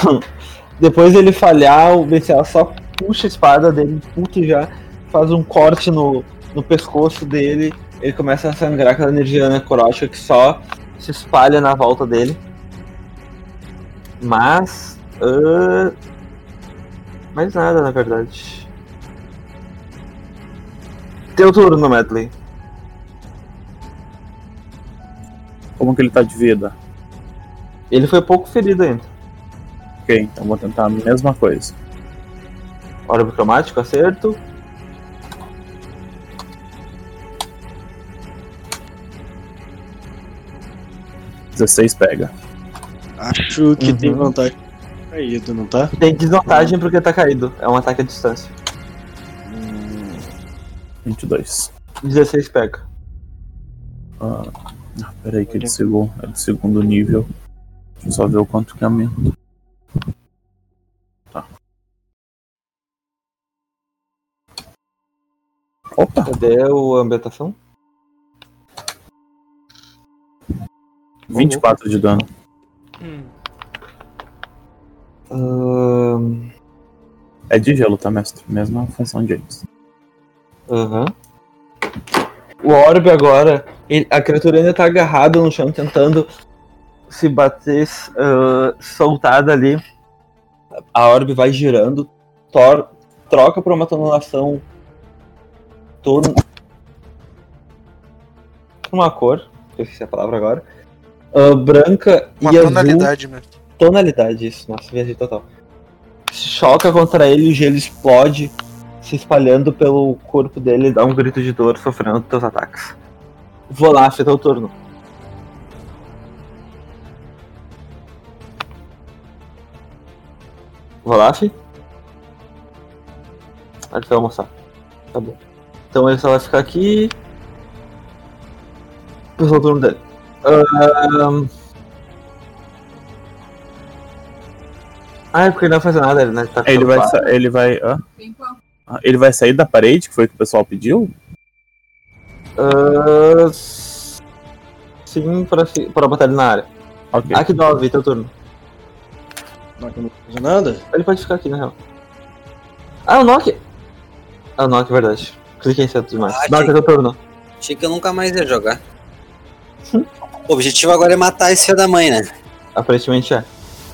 Depois dele falhar, o BCA só puxa a espada dele, puto já, faz um corte no, no pescoço dele, ele começa a sangrar aquela energia necrótica que só se espalha na volta dele. Mas. ah, mais nada, na verdade. Teu turno, Medley. Como que ele tá de vida? Ele foi pouco ferido ainda. Ok, então vou tentar a mesma coisa. Orbe cromático, acerto. Dezesseis pega. Acho que Uhum. tem vantagem caído, não tá? Tem desvantagem porque tá caído. É um ataque à distância. 22. 16 pega. Ah, ah, peraí que é de, segundo, é de segundo nível. Deixa eu só ver o quanto que aumenta. Opa! Cadê o ambientação? 24 de dano. Hum. É de gelo, tá, mestre? Mesma função de antes. Aham. O Orbe agora, ele- a criatura ainda tá agarrada no chão, tentando se bater ah, soltada ali. A Orbe vai girando, tor- troca por uma tonalação. Torno. Uma cor, eu esqueci a palavra agora. ah, branca Uma e azul. tonalidade, né? Tonalidade, isso, nossa, viajei total. Choca contra ele, o gelo explode, se espalhando pelo corpo dele, dá um grito de dor, sofrendo teus ataques. Vou lá, afeta o turno. Volaf? Ah, Ele vai almoçar. Tá bom. Então ele só vai ficar aqui. Pessoal, o turno dele. Ahn, Ah, é porque ele não vai fazer nada, ele, né? Tá Ele vai, ele vai. hã? Ah, Ele vai sair da parede, que foi o que o pessoal pediu? Ah, sim, pra, fi- pra botar ele na área. Ok. Aqui 9, teu turno. Não não faz nada? Ele pode ficar aqui, na real. Ah, o Nock! Ah, o Nock, é verdade. Cliquei em centro demais. Ah, Nock, achei- teu turno. Achei que eu nunca mais ia jogar. O objetivo agora é matar esse filho da mãe, né? Aparentemente é.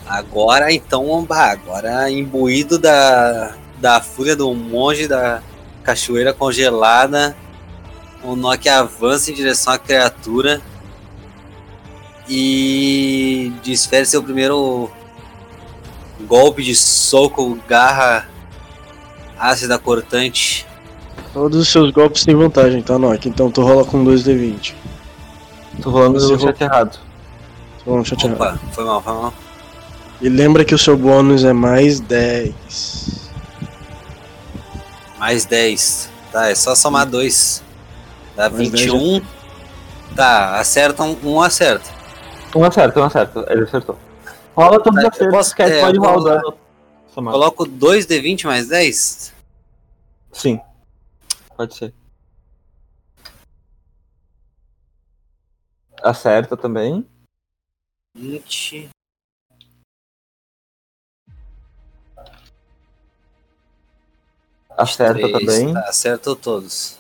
Agora, então, bah, agora imbuído da, da fúria do monge da cachoeira congelada, o Nock avança em direção à criatura e desfere seu primeiro golpe de soco, garra ácida cortante Todos os seus golpes têm vantagem, tá, Nock? Então tu rola com 2d20. Tô rolando Você no chat errado. Vamos chatear. Opa, foi mal, foi mal. E lembra que o seu bônus é mais 10. Mais 10. Tá, é só somar 2. Dá Mais 21. Tá, acerta um, um acerta. Um acerta, um acerta. Ele acertou. Rola todos os Tá, eu acertos, posso- é, pode rolar. Coloco 2 de 20 mais 10? Sim. Pode ser. Acerta também. 20. Acerta três. também. Tá, acertou todos.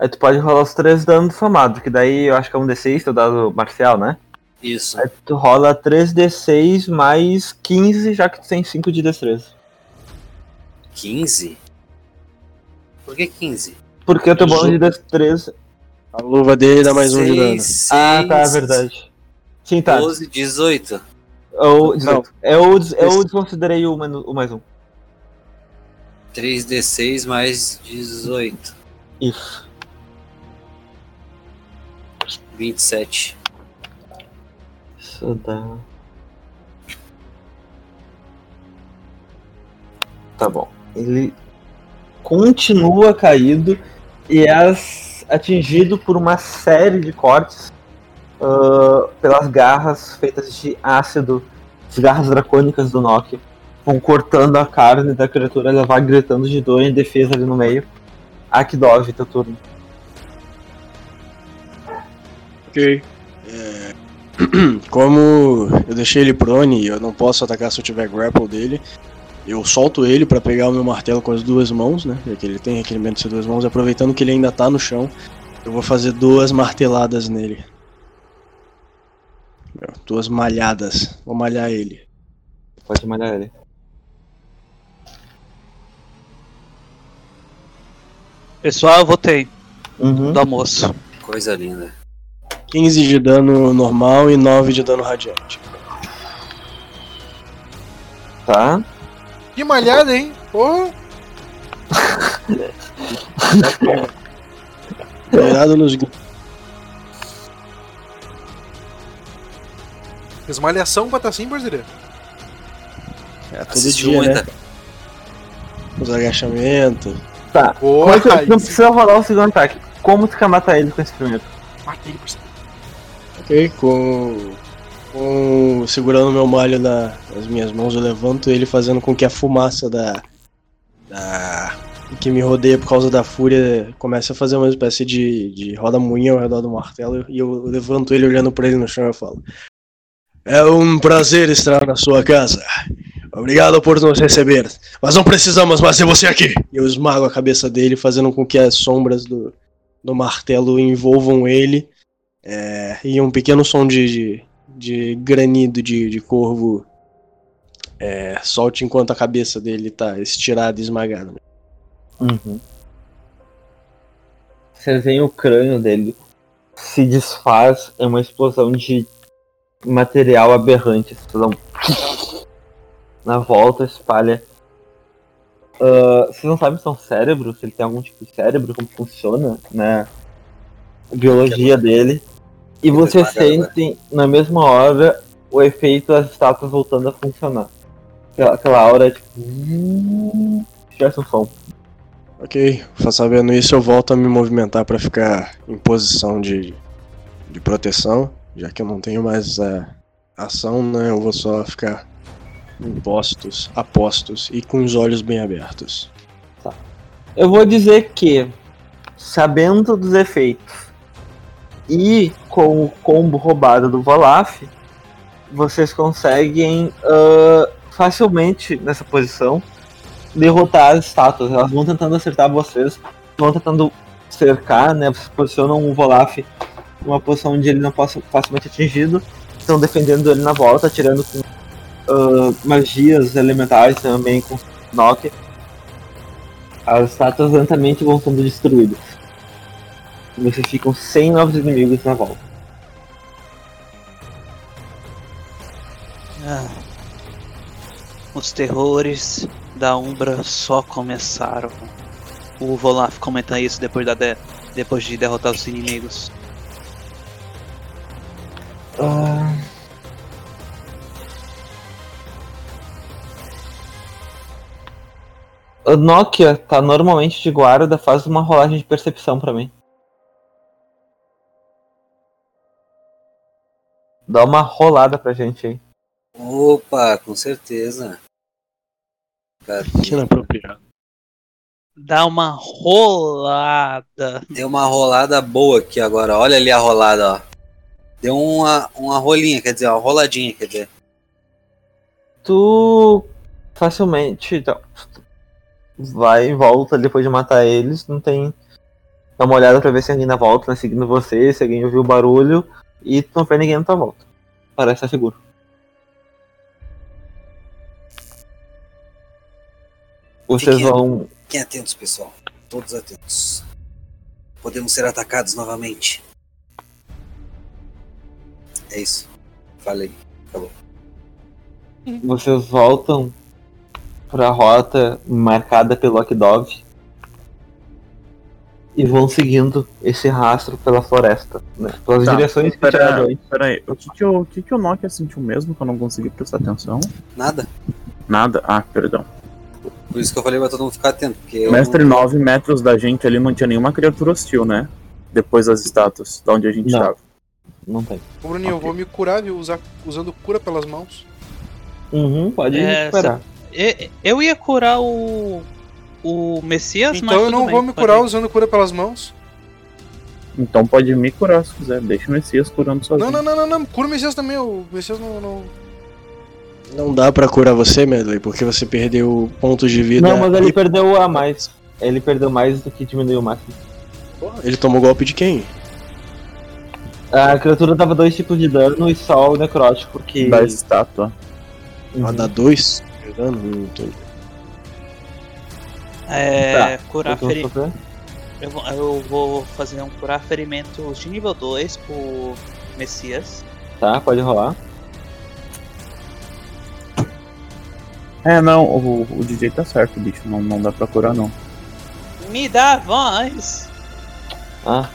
Aí tu pode rolar os três danos somado, que daí eu acho que é um D6 teu dado marcial, né? Isso. Aí tu rola 3D6 mais 15, já que tu tem 5 de destreza. 15? Por que 15? Porque o teu bônus de destreza. A luva dele dá mais um de dano. Seis, Ah, tá, é seis, verdade. Sim, tá. 12, 18. Eu, 18. Eu, des- eu desconsiderei o, o mais um. 3d6 mais 18. Isso. 27. Isso dá. Tá bom. Ele continua caído e é atingido por uma série de cortes ah, pelas garras feitas de ácido, as garras dracônicas do Nokia. Vão cortando a carne da criatura, ela vai gritando de dor em defesa ali no meio. Akdov, teu turno. Ok. É, Como eu deixei ele prone e eu não posso atacar se eu tiver grapple dele, eu solto ele pra pegar o meu martelo com as duas mãos, né? Porque ele tem requerimento de ser duas mãos. Aproveitando que ele ainda tá no chão, eu vou fazer duas marteladas nele. Duas malhadas. Vou malhar ele. Pode malhar ele. Pessoal, eu votei Uhum. do almoço. Coisa linda. 15 de dano normal e 9 de dano radiante. Tá. Que malhada, hein? Porra! Virado nos Fez malhação pra tá assim, parceiro? É todo Assistiu dia, né? Os agachamentos. Tá. Porra! Como é que- não precisa rolar o segundo ataque. Como tu quer matar ele com esse primeiro? Matei, parceiro. Ok, com, com segurando meu malho na- nas minhas mãos, eu levanto ele fazendo com que a fumaça da, da que me rodeia por causa da fúria comece a fazer uma espécie de, de roda-moinha ao redor do martelo e eu levanto ele olhando pra ele no chão e falo: É um prazer estar na sua casa. Obrigado por nos receber, mas não precisamos mais ter você aqui. Eu esmago a cabeça dele, fazendo com que as sombras do, do martelo envolvam ele. É, e um pequeno som de, de, de granido de, de corvo é, solte enquanto a cabeça dele tá estirada e esmagada. Uhum. Você vê o crânio dele se desfaz em uma explosão de material aberrante. Explosão. Na volta espalha. Ah, vocês não sabem se é um cérebro, se ele tem algum tipo de cérebro, como funciona, né? A biologia dele. E vocês esmagado, né? sentem na mesma hora o efeito das estátuas voltando a funcionar. Aquela, aquela aura tipo. Se tivesse um som. Ok, sabendo isso, eu volto a me movimentar pra ficar em posição de, de proteção, já que eu não tenho mais a ação, né? Eu vou só ficar em postos, apostos e com os olhos bem abertos. Eu vou dizer que, sabendo dos efeitos e com o combo roubado do Volaf, vocês conseguem ah, facilmente nessa posição derrotar as estátuas. Elas vão tentando acertar vocês, vão tentando cercar, né? Vocês posicionam o Volaf numa posição onde ele não possa facilmente atingido, estão defendendo ele na volta, atirando com ah, magias elementares também com knock as estátuas lentamente vão sendo destruídas. Vocês ficam sem novos inimigos na volta. Ah, os terrores da Umbra só começaram. o Volaf comenta isso depois, da de- depois de derrotar os inimigos? Ah. O Nokia tá normalmente de guarda, faz uma rolagem de percepção pra mim. Dá uma rolada pra gente aí. Opa, com certeza. Cadê? Que inapropriado. Dá uma rolada. Deu uma rolada boa aqui agora. Olha ali a rolada, ó. Deu uma, uma rolinha, quer dizer, uma roladinha, quer dizer. Tu facilmente então, vai e volta depois de matar eles, não tem. Dá uma olhada pra ver se alguém na volta tá seguindo você, se alguém ouviu o barulho, e tu não vê ninguém na tua volta. Parece estar seguro. Vocês Fiquem- vão. Fiquem atentos, pessoal. Todos atentos. Podemos ser atacados novamente. É isso. Falei. Vocês voltam pra rota marcada pelo Dog e vão seguindo esse rastro pela floresta, né? Pelas Tá, direções que Pera, tiraram aí. pera aí, o que que, o, o que que o Nokia sentiu mesmo que eu não consegui prestar atenção? Nada. Nada? Ah, perdão. Por isso que eu falei pra todo mundo ficar atento. Porque eu Mestre, não- 9 metros da gente ali não tinha nenhuma criatura hostil, né? Depois das estátuas, da onde a gente Não. tava. Não tem. Ô, Bruninho, eu Ok. vou me curar, viu? Usar, usando cura pelas mãos. Uhum, pode É, recuperar. Eu ia curar o. O Messias, mas. Então eu não bem, vou me curar usando cura pelas mãos. Então pode me curar se quiser. Deixa o Messias curando sozinho. Não, não, não, não, não. Cura o Messias também. O Messias não. não... Não dá pra curar você, Medley, porque você perdeu pontos de vida. Não, mas ele e- perdeu a mais. Ele perdeu mais do que diminuiu o máximo. Ele tomou golpe de quem? A criatura dava dois tipos de dano e só o necrótico que. Da estátua. Uhum. Ah, dá dois? Perdão, não entendi. É. Tá, Curar feri... sofrer? eu, vou- eu vou fazer um curar ferimentos de nível 2 pro Messias. Tá, pode rolar. É, não, o, o DJ tá certo, bicho. Não, não dá pra curar, não. Me dá voz! Ah.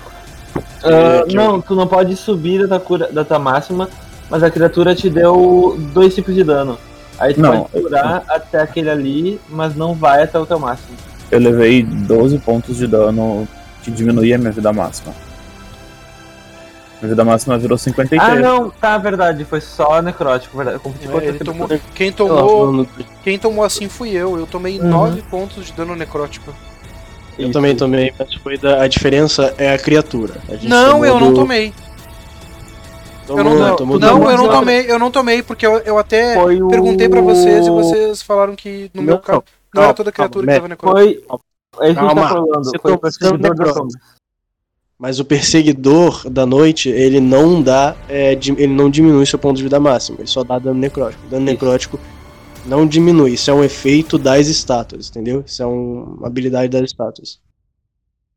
Que não, tu não pode subir da tua, cura, da tua máxima, mas a criatura te deu dois tipos de dano. Aí tu Não, pode curar até aquele ali, mas não vai até o teu máximo. Eu levei 12 pontos de dano que diminuía minha vida máxima. Minha vida máxima virou 53. Ah, não, tá, verdade, foi só necrótico, verdade. Eu É, tomou, quem, tomou, quem tomou assim fui eu. Eu tomei Uhum. 9 pontos de dano necrótico. Eu Isso. também tomei, mas foi da, a diferença é a criatura. A gente Não, tomou eu não do- tomei. Tomou, Eu não, tomou não, do- eu não tomei, eu não tomei, porque eu, eu até Foi o... perguntei pra vocês e vocês falaram que no meu Não, caso não era toda criatura que calma, tava necrótico. Foi. É isso que tá Calma, falando. você Foi o tomou perseguidor dano da necrótico. sombra. Mas o perseguidor da noite, ele não dá. é, ele não diminui seu ponto de vida máximo, ele só dá dano necrótico. Dano Isso. necrótico não diminui, isso é um efeito das estátuas, entendeu? Isso é um- uma habilidade das estátuas.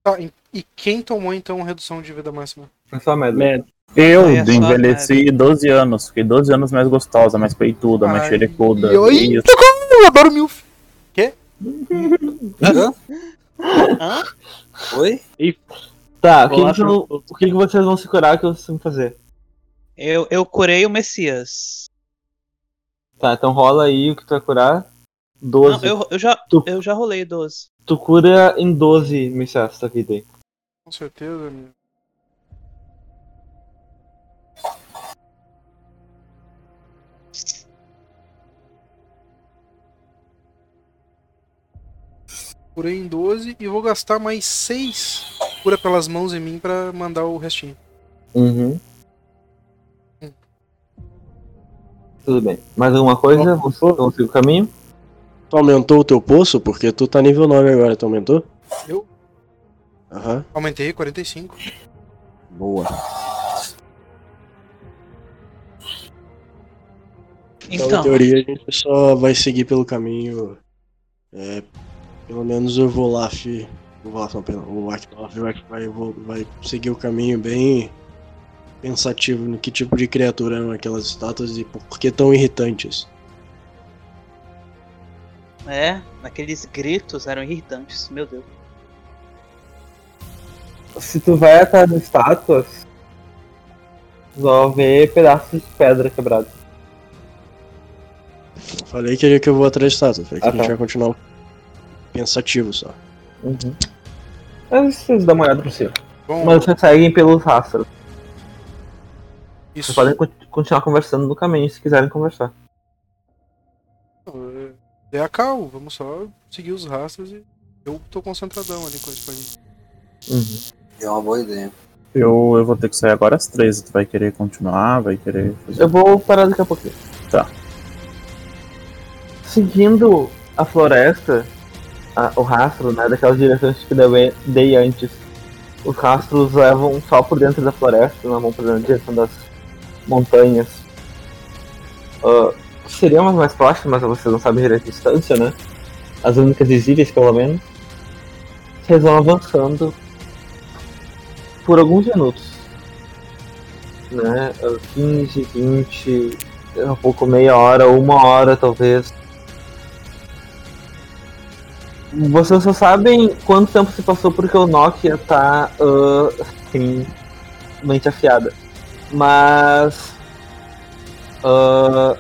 Tá, e- quem tomou então redução de vida máxima? Foi só merda. Merda. Eu Foi a sua envelheci 12 anos. Fiquei 12 anos mais gostosa, mais peituda, mais Ai, xerecuda. oi. Isso. Eu adoro milf. Hã? Hã? Oi? Tá, o que, que, eu- o que, que vocês vão se curar que vocês vão fazer? Eu, eu curei o Messias. Tá, então rola aí o que tu vai curar. 12. Não, eu, eu, já, Tu- eu já rolei 12. Tu cura em 12 missões da vida aí. Com certeza, amigo. Curei em 12 e vou gastar mais 6 cura pelas mãos em mim pra mandar o restinho. Uhum. Tudo bem. Mais alguma coisa? Vamos vamos seguir o caminho? Tu aumentou o teu poço? Porque tu tá nível 9 agora, tu aumentou? Eu? Aham. Aumentei 45. Boa. Então, Então, em teoria, a gente só vai seguir pelo caminho. É, pelo menos o Volaf. O Volaf não, perdão, o Aknov vai, vai, vai seguir o caminho bem pensativo no que tipo de criatura eram aquelas estátuas e por que tão irritantes. é, aqueles gritos eram irritantes, meu Deus. Se tu vai atrás das estátuas, tu vai ver pedaços de pedra quebrados. Falei que eu vou atrás de estátua. Falei que Ah, a gente tá. vai continuar pensativo só. Uhum. Mas vocês dão uma olhada por cima. Bom, Mas vocês seguem pelos rastros. isso. Vocês podem con- continuar conversando no caminho se quiserem conversar. É a cal, vamos só seguir os rastros e eu tô concentradão ali com a espadinha. Uhum. É uma boa ideia. Eu, eu vou ter que sair agora às três. Tu vai querer continuar? Vai querer fazer. Eu vou parar daqui a pouquinho. Tá. Seguindo a floresta, a- o rastro, né, daquelas direções que dei- dei antes, os rastros levam só por dentro da floresta, não vão por dentro da direção das montanhas. Ah, seriam as mais próximas, mas vocês não sabem direito a distância, né? As únicas visíveis, pelo menos. Vocês vão avançando por alguns minutos. Né? Ah, 15, 20, um pouco meia hora, uma hora talvez. Vocês só sabem quanto tempo se passou porque o Nokia tá ah, assim, mente afiada. Mas. ah,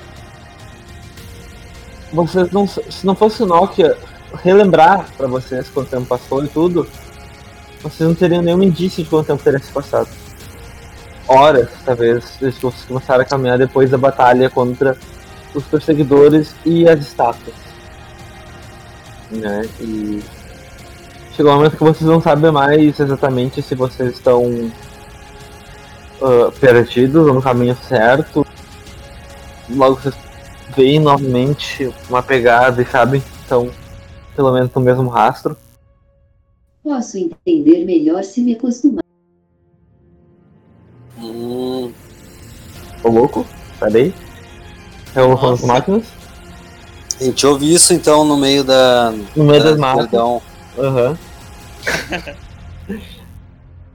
vocês não. Se não fosse o Nokia relembrar pra vocês quanto tempo passou e tudo, vocês não teriam nenhum indício de quanto tempo teria se passado. Horas, talvez, desde que vocês começaram a caminhar depois da batalha contra os perseguidores e as estátuas. Né? E chegou um momento que vocês não sabem mais exatamente se vocês estão ah, perdidos ou no caminho certo. Logo vocês veem novamente uma pegada e sabem que estão pelo menos no mesmo rastro. Posso entender melhor se me acostumar. Hum, Ô louco, cadê? Revolução das Nossa. máquinas? A gente ouve isso então no meio da. No meio da das escuridão. Aham.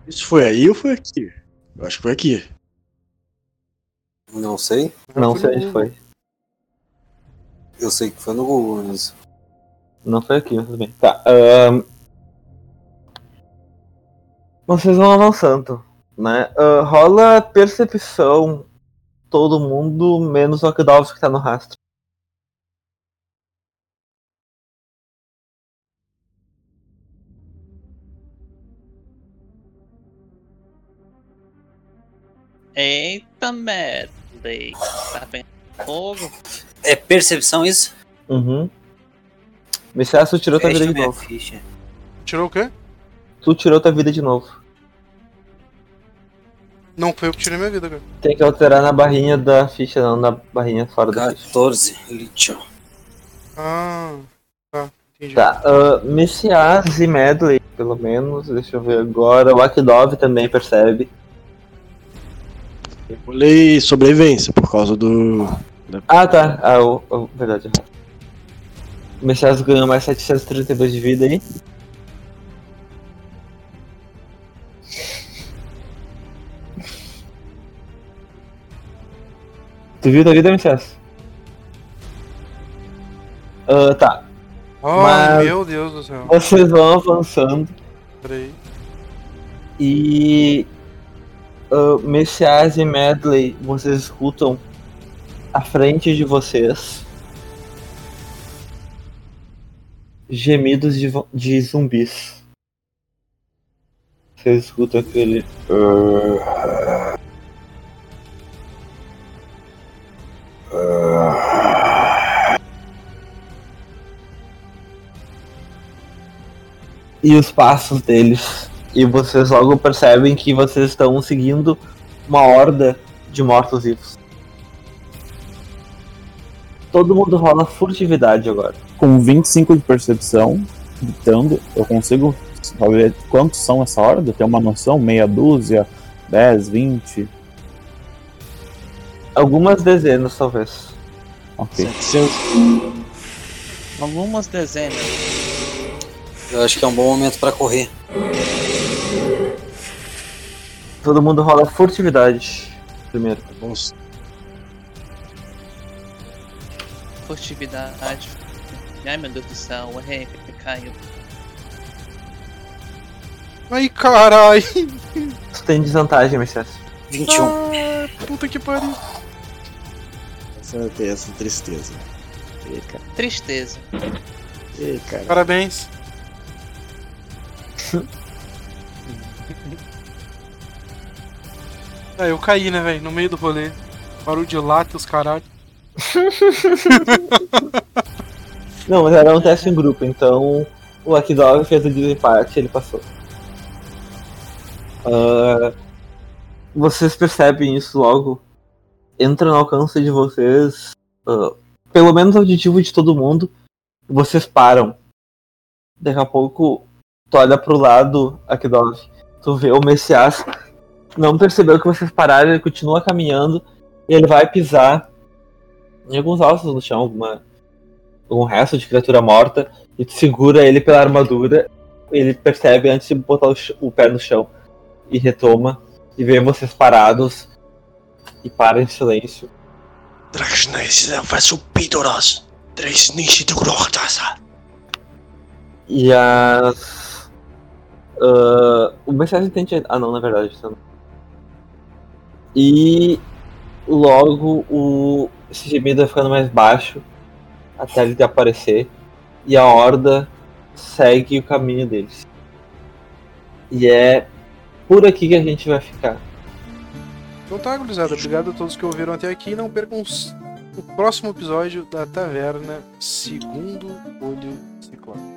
Isso foi aí ou foi aqui? Eu acho que foi aqui. Não sei. Não sei onde foi. Eu sei que foi no Google isso. Não foi aqui, mas tudo bem. Tá. ahn. Vocês vão avançando, né? Ah, rola percepção todo mundo, menos o Akdolf que tá no rastro. Eita medley. Tá fogo? É percepção isso? Uhum. Michaço tirou tua vida Fecha de novo. ficha. Tirou o quê? Tu tirou tua vida de novo. Não foi eu que tirei minha vida, cara. Tem que alterar na barrinha da ficha, não na barrinha fora da ficha. 14, lítio. Ah, tá, entendi. Tá, uh, Messias e Medley, pelo menos, deixa eu ver agora. O Akdov também percebe. Eu pulei sobrevivência por causa do. Ah, tá. Ah, o, o- verdade. O Messias ganhou mais 732 de vida aí. Tu viu tua vida, Messias? Ah, tá. Oh, Mas- meu Deus do céu. Vocês vão avançando Peraí. e. Uh, Messias e Medley, vocês escutam à frente de vocês gemidos de, de zumbis. Vocês escutam aquele. E os passos deles. E vocês logo percebem que vocês estão seguindo uma horda de mortos-vivos. Todo mundo rola furtividade agora. Com 25 de percepção, gritando, eu consigo saber quantos são essa horda? Ter uma noção? Meia dúzia? 10, 20? Algumas dezenas, talvez. Ok. 700. Algumas dezenas. Eu acho que é um bom momento pra correr. Todo mundo rola furtividade. Primeiro. Vamos. Furtividade. Ai meu Deus do céu, o rei caiu. Ai, carai. Tu tem desvantagem, Messias. 21. Ah, puta que pariu. Essa, tem essa tristeza. Cara. Tristeza. Cara. Parabéns. ah, eu caí, né, velho? No meio do rolê. Barulho de lata, os caralho. Não, mas era um teste em grupo, então o Lucky Dog fez o desempate e ele passou. Ah, vocês percebem isso logo. Entra no alcance de vocês, ah, pelo menos auditivo de todo mundo, vocês param. Daqui a pouco, tu olha pro lado, Dog, tu vê o Messias, não percebeu que vocês pararam, ele continua caminhando, e ele vai pisar em alguns ossos no chão, alguma algum resto de criatura morta e tu segura ele pela armadura. Ele percebe antes de botar o, o pé no chão e retoma e vê vocês parados e para em silêncio. E as. ah, o Messias entende. Ah, não, na verdade. não. E logo o esse gemido vai ficando mais baixo até ele aparecer. E a horda segue o caminho deles. E é por aqui que a gente vai ficar. Então tá, gurizada. Obrigado a todos que ouviram até aqui. Não percam o próximo episódio da Taverna Segundo Olho Ciclope.